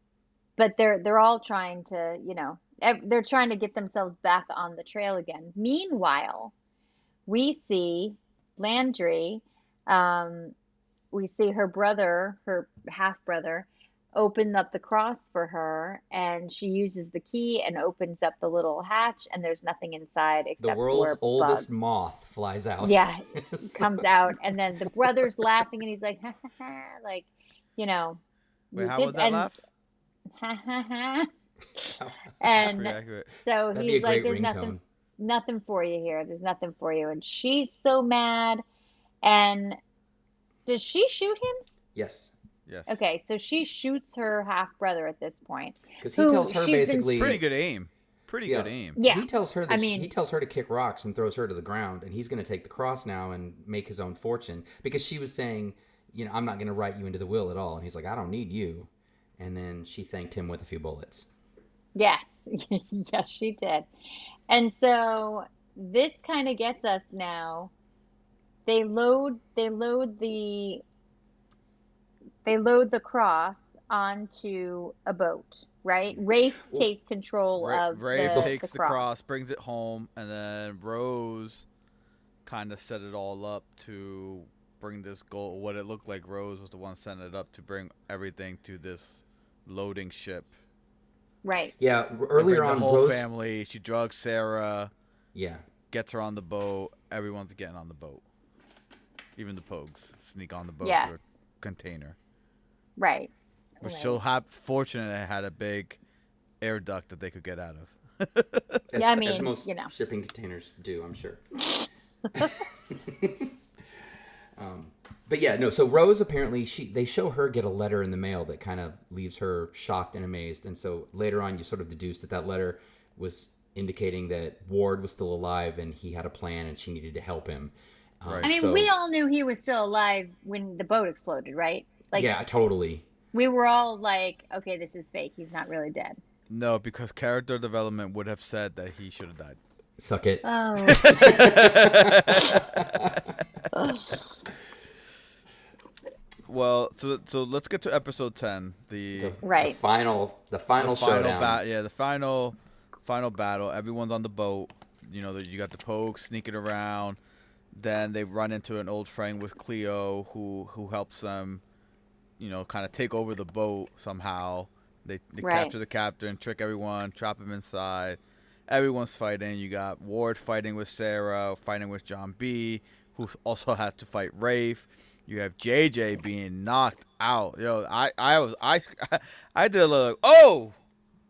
but they're they're all trying to, you know, they're trying to get themselves back on the trail again. Meanwhile, we see Landry, um, we see her brother, her half brother, open up the cross for her, and she uses the key and opens up the little hatch, and there's nothing inside except the world's for oldest bugs. moth flies out. Yeah, [LAUGHS] So- comes out, and then the brother's laughing, and he's like, ha ha ha, like, you know, Wait, you how did- would that and- laugh? [LAUGHS] ha ha ha. [LAUGHS] And so That'd he's like, "There's ringtone. nothing, nothing for you here. There's nothing for you." And she's so mad. And does she shoot him? Yes, Yes. Okay, so she shoots her half brother at this point. because he Who tells her she's been basically. Pretty good aim. Pretty Yeah. good aim. Yeah, He tells her that I she- mean- he tells her to kick rocks and throws her to the ground, and he's going to take the cross now and make his own fortune because she was saying, you know, I'm not going to write you into the will at all, and he's like, I don't need you, and then she thanked him with a few bullets. yes, [LAUGHS] yes, she did. And so this kind of gets us now. They load, they load the, they load the cross onto a boat, right? Rafe takes control Ra- of Rafe the, takes the the cross. brings it home, and then Rose kind of set it all up to bring this goal. What it looked like Rose was the one setting it up to bring everything to this loading ship. Right. Yeah, earlier on, the whole Rose. family. She drugs Sarah, Yeah, gets her on the boat. Everyone's getting on the boat. Even the Pogues sneak on the boat to Yes. a container. Right. Which Right. so hap- fortunate it had a big air duct that they could get out of. as, Yeah, I as mean, most you know. shipping containers do, I'm sure. [LAUGHS] [LAUGHS] um, but yeah, no. So Rose apparently she they show her get a letter in the mail that kind of leaves her shocked and amazed, and so later on you sort of deduce that that letter was indicating that Ward was still alive and he had a plan and she needed to help him. Um, Right. I mean, so- we all knew he was still alive when the boat exploded, right? Like, yeah, totally. we were all like, okay, this is fake. He's not really dead. No, because character development would have said that he should have died. Suck it. Oh, [LAUGHS] [LAUGHS] [LAUGHS] Well, so so let's get to episode ten. The The, Right. The final, the final, the final showdown. battle. Yeah, the final final battle. Everyone's on the boat. You know, you got the Pogue sneaking around. Then they run into an old friend with Cleo, who who helps them. You know, kind of take over the boat somehow. They, they Right. capture the captain, trick everyone, trap him inside. Everyone's fighting. You got Ward fighting with Sarah, fighting with John B, who also had to fight Rafe. You have JJ being knocked out. Yo, I, I was I [LAUGHS] I did a little oh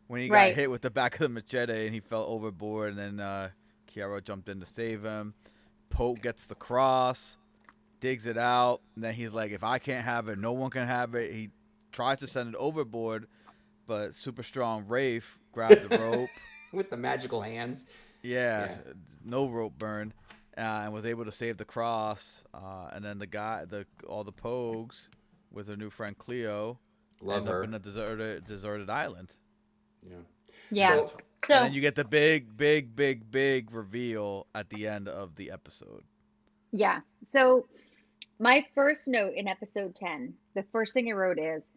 when he got Right. hit with the back of the machete and he fell overboard and then uh Kiara jumped in to save him. Pope gets the cross, digs it out, and then he's like, if I can't have it, no one can have it. He tries to send it overboard, but super strong Rafe grabbed the [LAUGHS] rope. with the magical hands. Yeah, Yeah. no rope burn, uh, and was able to save the cross. Uh, and then the guy, the all the Pogues, with their new friend Cleo, Love end her. up in a deserted deserted island. Yeah. yeah. So- So, and then you get the big, big, big, big reveal at the end of the episode. yeah. So, my first note in episode 10, the first thing I wrote is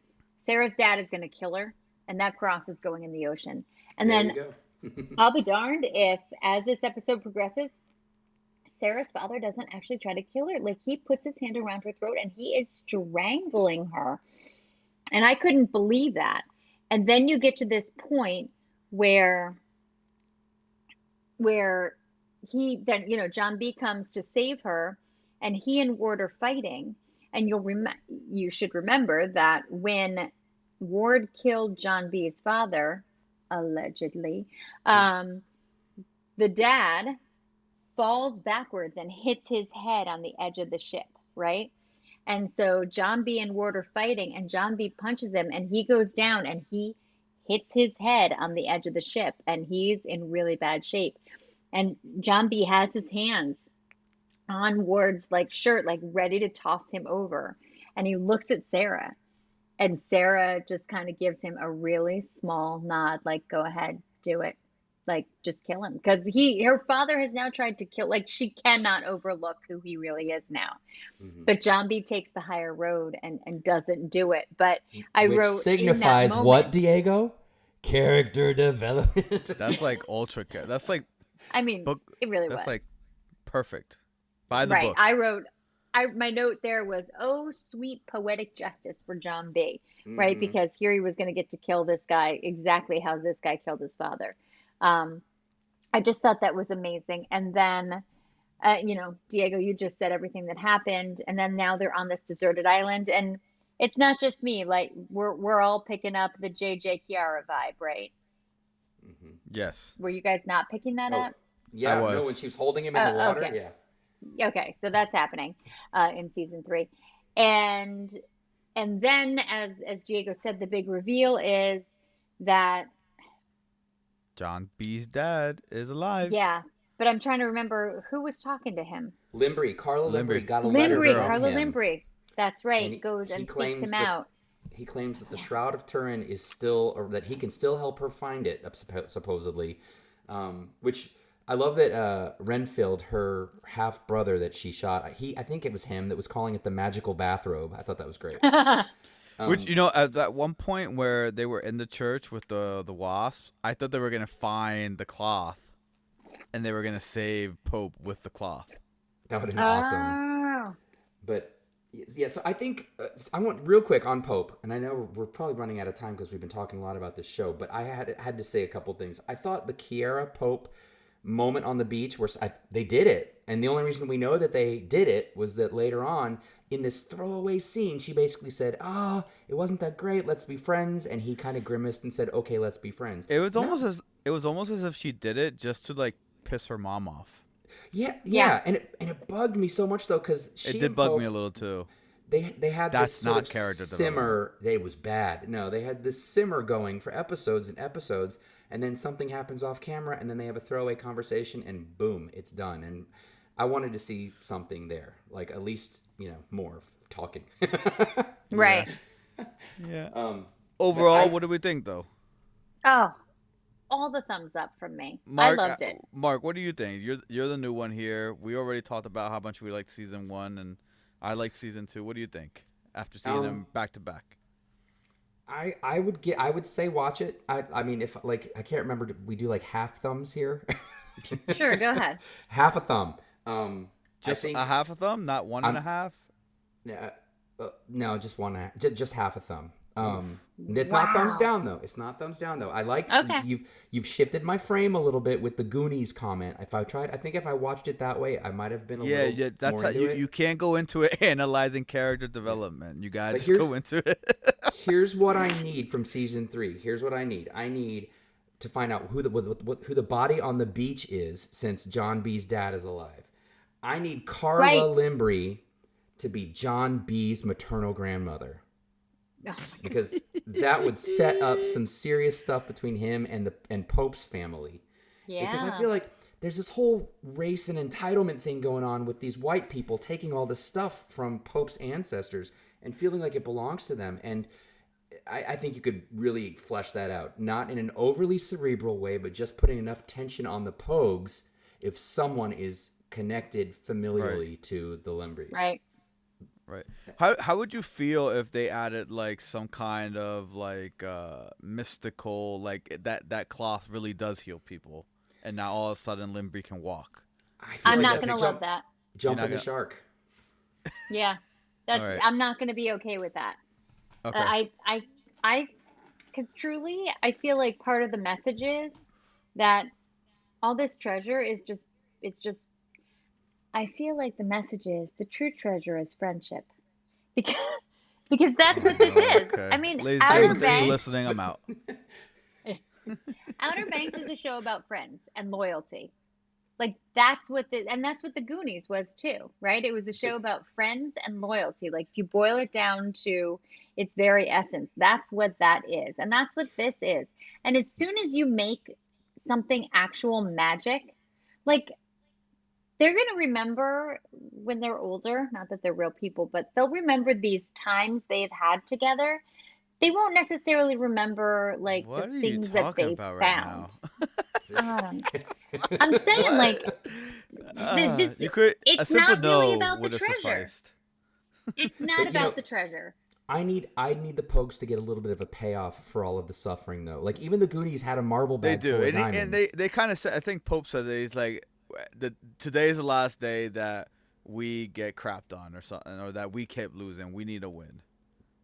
Sarah's dad is going to kill her, and that cross is going in the ocean. And there then you go. [LAUGHS] I'll be darned if, as this episode progresses, Sarah's father doesn't actually try to kill her. Like he puts his hand around her throat and he is strangling her. And I couldn't believe that. And then you get to this point where where he then you know John B comes to save her and he and Ward are fighting and you'll rem- you should remember that when Ward killed John B's father allegedly um the dad falls backwards and hits his head on the edge of the ship right And so John B and Ward are fighting, and John B punches him, and he goes down, and he hits his head on the edge of the ship, and he's in really bad shape. And John B has his hands on Ward's like shirt, like ready to toss him over. And he looks at Sarah, and Sarah just kind of gives him a really small nod, like, go ahead, do it. Like, just kill him. Because he, her father has now tried to kill, like, she cannot overlook who he really is now. Mm-hmm. But John B takes the higher road and, and doesn't do it. But I Which wrote, signifies in that what, Diego? Character development. [LAUGHS] That's like [LAUGHS] ultra care. That's like I mean, book. it really was That's was. like perfect. By the right. book. I wrote, I my note there was, oh, sweet poetic justice for John B. Right, Mhm. because here he was going to get to kill this guy exactly how this guy killed his father. Um, I just thought that was amazing. And then, uh, you know, Diego, you just said everything that happened, and then now they're on this deserted island, and it's not just me. Like we're we're all picking up the JJ Kiara vibe, right? Mm-hmm. yes. Were you guys not picking that Oh, up? Yeah, I no, when she was holding him in the Oh, water. okay. Yeah. Okay, so that's happening uh, in season three, and and then as as Diego said, the big reveal is that John B's dad is alive. yeah. But I'm trying to remember who was talking to him. Limbrey, Carla Limbrey, Limbrey. got a letter Limbrey, from Carla him. Limbrey. That's right. And he- goes he and seeks claims him that- out. He claims that the Shroud of Turin is still, or that he can still help her find it, supposedly. Um, which I love that uh, Renfield, her half brother that she shot, he I think it was him that was calling it the magical bathrobe. I thought that was great. [LAUGHS] Um, Which you know, at that one point where they were in the church with the the wasps, I thought they were gonna find the cloth, and they were gonna save Pope with the cloth. that would have been awesome. Oh. But yeah, so I think uh, I want real quick on Pope, and I know we're probably running out of time because we've been talking a lot about this show. But I had had to say a couple things. I thought the Kiara Pope moment on the beach where I, they did it, and the only reason we know that they did it was that later on in this throwaway scene, she basically said, "Ah, it wasn't that great. Let's be friends." And he kind of grimaced and said, "Okay, let's be friends." It was No. almost as it was almost as if she did it just to like piss her mom off. Yeah, yeah, Yeah. and it, and it bugged me so much though because she It did and bug Pope- me a little too. they they had That's this sort not of character simmer. They was bad. No, they had this simmer going for episodes and episodes, and then something happens off camera, and then they have a throwaway conversation, and boom, it's done. And I wanted to see something there, like at least you know more talking. [LAUGHS] Right. [LAUGHS] Yeah. um, Overall, I- what do we think though? Oh, all the thumbs up from me. Mark, I loved uh, it. Mark, what do you think? You're you're the new one here. We already talked about how much we liked season one, and I liked season two. What do you think after seeing them Um, back to back? I I would get I would say watch it. I I mean if like I can't remember we do like half thumbs here, Sure, go [LAUGHS] ahead. half a thumb. Um, Just think a half a thumb, not one and a I'm- half. Uh, uh, no, just one, just, just half a thumb. Um, it's not thumbs down though. It's not thumbs down though. I like Okay. you've you've shifted my frame a little bit with the Goonies comment. If I tried, I think if I watched it that way, I might have been a Yeah, little yeah. That's more how into you, it. you can't go into it [LAUGHS] analyzing character development. You gotta just go here's- into it. [LAUGHS] Here's what I need from season three. Here's what I need. I need to find out who the what, what, who the body on the beach is since John B's dad is alive. I need Carla Right. Limbrey to be John B's maternal grandmother. [LAUGHS] Oh, because [LAUGHS] that would set up some serious stuff between him and the and Pope's family. Yeah. Because I feel like there's this whole race and entitlement thing going on with these white people taking all this stuff from Pope's ancestors and feeling like it belongs to them. And I, I think you could really flesh that out, not in an overly cerebral way, but just putting enough tension on the Pogues if someone is connected familially to the Limbreys. right. Right. How how would you feel if they added like some kind of like uh mystical like that that cloth really does heal people and now all of a sudden Limbrey can walk. I feel I'm like not gonna a love jump, that. Jump in the gonna- shark. [LAUGHS] Yeah. That's Alright. I'm not going to be okay with that. Okay. Uh, I I I cuz truly I feel like part of the message is that all this treasure is just it's just I feel like the message is the true treasure is friendship. Because [LAUGHS] because that's what this [LAUGHS] is. Okay. I mean, Ladies and Outer gentlemen, Banks listening. I'm out. [LAUGHS] Outer Banks is a show about friends and loyalty. Like that's what the and that's what the Goonies was too, right? It was a show about friends and loyalty. Like if you boil it down to its very essence, that's what that is. And that's what this is. And as soon as you make something actual magic, like they're going to remember when they're older, not that they're real people, but they'll remember these times they've had together. They won't necessarily remember like What the are you things that they about right found. now? [LAUGHS] Um, I'm saying like Uh, this- you could it's simple not no really about the treasure. sufficed. it's not But, you about know- the treasure. I need I need the Pogues to get a little bit of a payoff for all of the suffering though. Like even the Goonies had a marble bed. They do, full and, he- diamonds. and they they kind of said. I think Pope said that he's like, the today's the last day that we get crapped on or something, or that we kept losing. We need a win,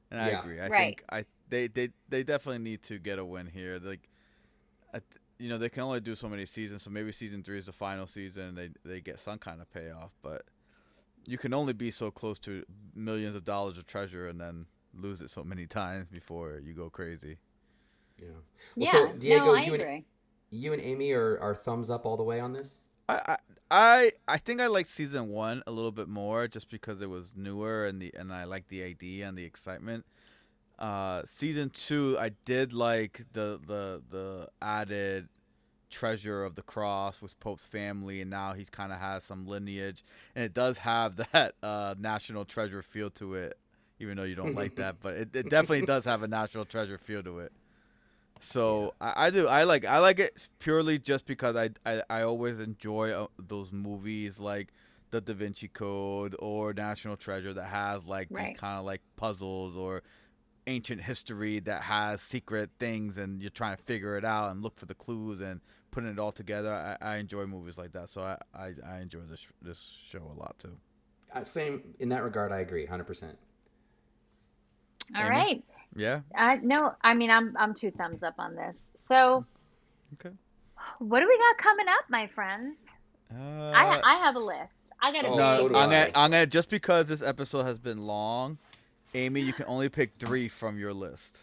and I agree. I Right. think I they, they they definitely need to get a win here. Like, I, you know, they can only do so many seasons, so maybe season three is the final season, and they they get some kind of payoff. But you can only be so close to millions of dollars of treasure and then lose it so many times before you go crazy. yeah. Well, Yeah, so, Diego, no, I you and- agree. You and Amy are, are thumbs up all the way on this? I, I I I think I liked season one a little bit more just because it was newer and the and I liked the idea and the excitement. Uh, season two, I did like the the the added treasure of the cross with Pope's family, and now he's kind of has some lineage, and it does have [LAUGHS] that uh, national treasure feel to it, even though you don't like [LAUGHS] that, but it, it definitely does have a national treasure feel to it. So I, I do I like I like it purely just because I I, I always enjoy uh, those movies like the Da Vinci Code or National Treasure that has like Right. these kind of like puzzles or ancient history that has secret things and you're trying to figure it out and look for the clues and putting it all together. I, I enjoy movies like that, so I, I, I enjoy this this show a lot too. Uh, same in that regard. I agree, hundred percent. All Amy? right. Yeah. I no, I mean I'm I'm two thumbs up on this. So Okay. what do we got coming up, my friends? Uh, I I have a list. I got a Oh, no, so do I'm gonna, I. I'm gonna just because this episode has been long, Amy, you can only pick three from your list.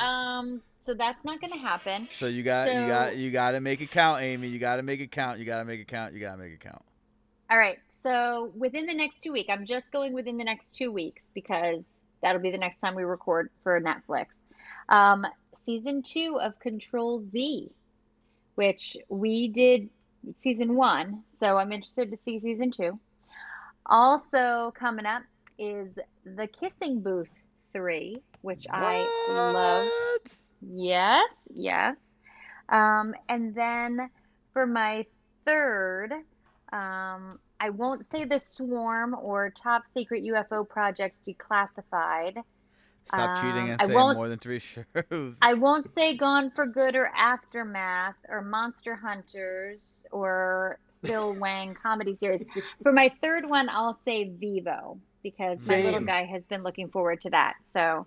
um so that's not gonna happen. So you got you got you got to make it count, Amy. You got to make it count. You got to make it count. You got to make it count. All right. So within the next two weeks, I'm just going within the next two weeks because that'll be the next time we record for Netflix. Um, season two of Control Z, which we did season one. So I'm interested to see season two. Also coming up is The Kissing Booth 3, which I love. What? Yes, yes. Um, and then for my third, um, I won't say the Swarm or Top Secret UFO Projects Declassified. Stop cheating Um, and I say more than three [LAUGHS] shows. I won't say Gone for Good or Aftermath or Monster Hunters or Phil [LAUGHS] Wang comedy series. For my third one, I'll say Vivo because my little guy has been looking forward to that. So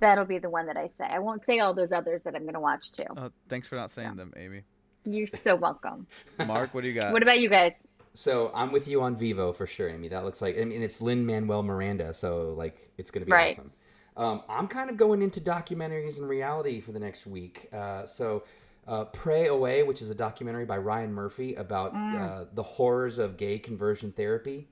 that'll be the one that I say. I won't say all those others that I'm going to watch too. Oh, thanks for not saying So. them, Amy. You're so welcome. [LAUGHS] Mark, what do you got? What about you guys? So I'm with you on Vivo for sure, Amy. That looks like I mean it's Lin Manuel Miranda, so like it's gonna be Right. awesome. Um, I'm kind of going into documentaries and reality for the next week. Uh, so uh, Pray Away, which is a documentary by Ryan Murphy about uh, the horrors of gay conversion therapy.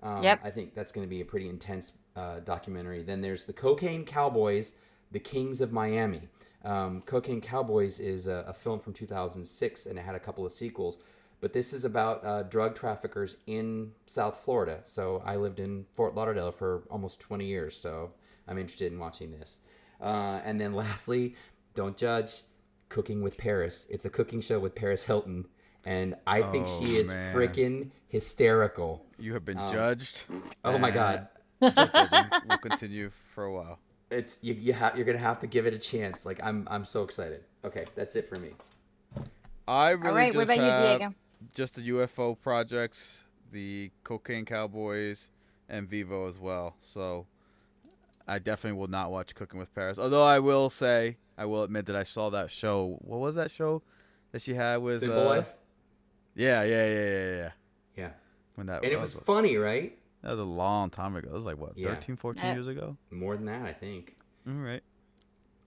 Um, Yep. I think that's going to be a pretty intense uh, documentary. Then there's the Cocaine Cowboys, the Kings of Miami. Um, Cocaine Cowboys is a, a film from 2006, and it had a couple of sequels. But this is about uh, drug traffickers in South Florida. So I lived in Fort Lauderdale for almost 20 years, so I'm interested in watching this. Uh, and then [LAUGHS] lastly, don't judge. Cooking with Paris. It's a cooking show with Paris Hilton, and I think Oh, she is man. freaking hysterical. You have been Um, judged. Oh my god. Just judging will continue for a while. It's you, you ha- you're gonna have to give it a chance. Like I'm I'm so excited. Okay, that's it for me. I really All right, just what about have you, Diego? Just the UFO projects, the Cocaine Cowboys, and Vivo as well. So I definitely will not watch Cooking with Paris. Although I will say, I will admit that I saw that show. What was that show that she had with? Simple uh, Life. Yeah, yeah, yeah, yeah, yeah. Yeah, When that, and it was was, funny, right? that was a long time ago. It was like what, Yeah. 13, 14 Uh, years ago. More than that, I think. All right.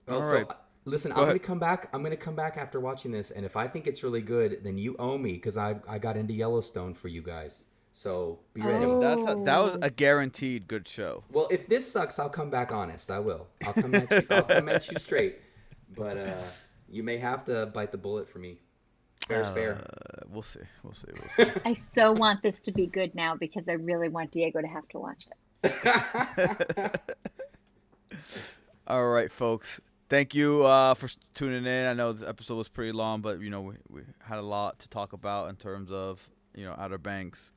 Well, All so right. Listen, Go I'm gonna come back. I'm gonna come back after watching this, and if I think it's really good, then you owe me because I I got into Yellowstone for you guys. So be ready. Oh. That's a, that was a guaranteed good show. Well, if this sucks, I'll come back honest. I will. I'll come at you. I'll [LAUGHS] come at you straight. But uh, you may have to bite the bullet for me. Fair's fair. Uh, we'll see. We'll see. We'll [LAUGHS] see. I so want this to be good now because I really want Diego to have to watch it. [LAUGHS] All right, folks. Thank you uh, for tuning in. I know this episode was pretty long, but you know we, we had a lot to talk about in terms of you know Outer Banks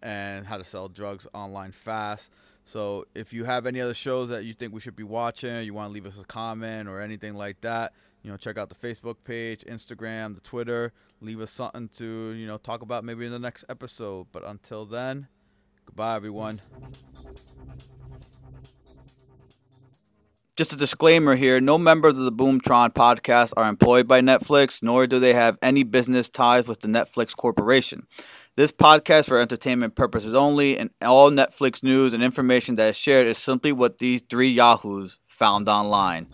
and how to sell drugs online fast. So if you have any other shows that you think we should be watching, you want to leave us a comment or anything like that, you know, check out the Facebook page, Instagram, the Twitter. Leave us something to you know talk about maybe in the next episode. But until then, goodbye, everyone. Just a disclaimer here no members of the Boomtron podcast are employed by Netflix, nor do they have any business ties with the Netflix Corporation. This podcast for entertainment purposes only, and all Netflix news and information that is shared is simply what these three Yahoos found online.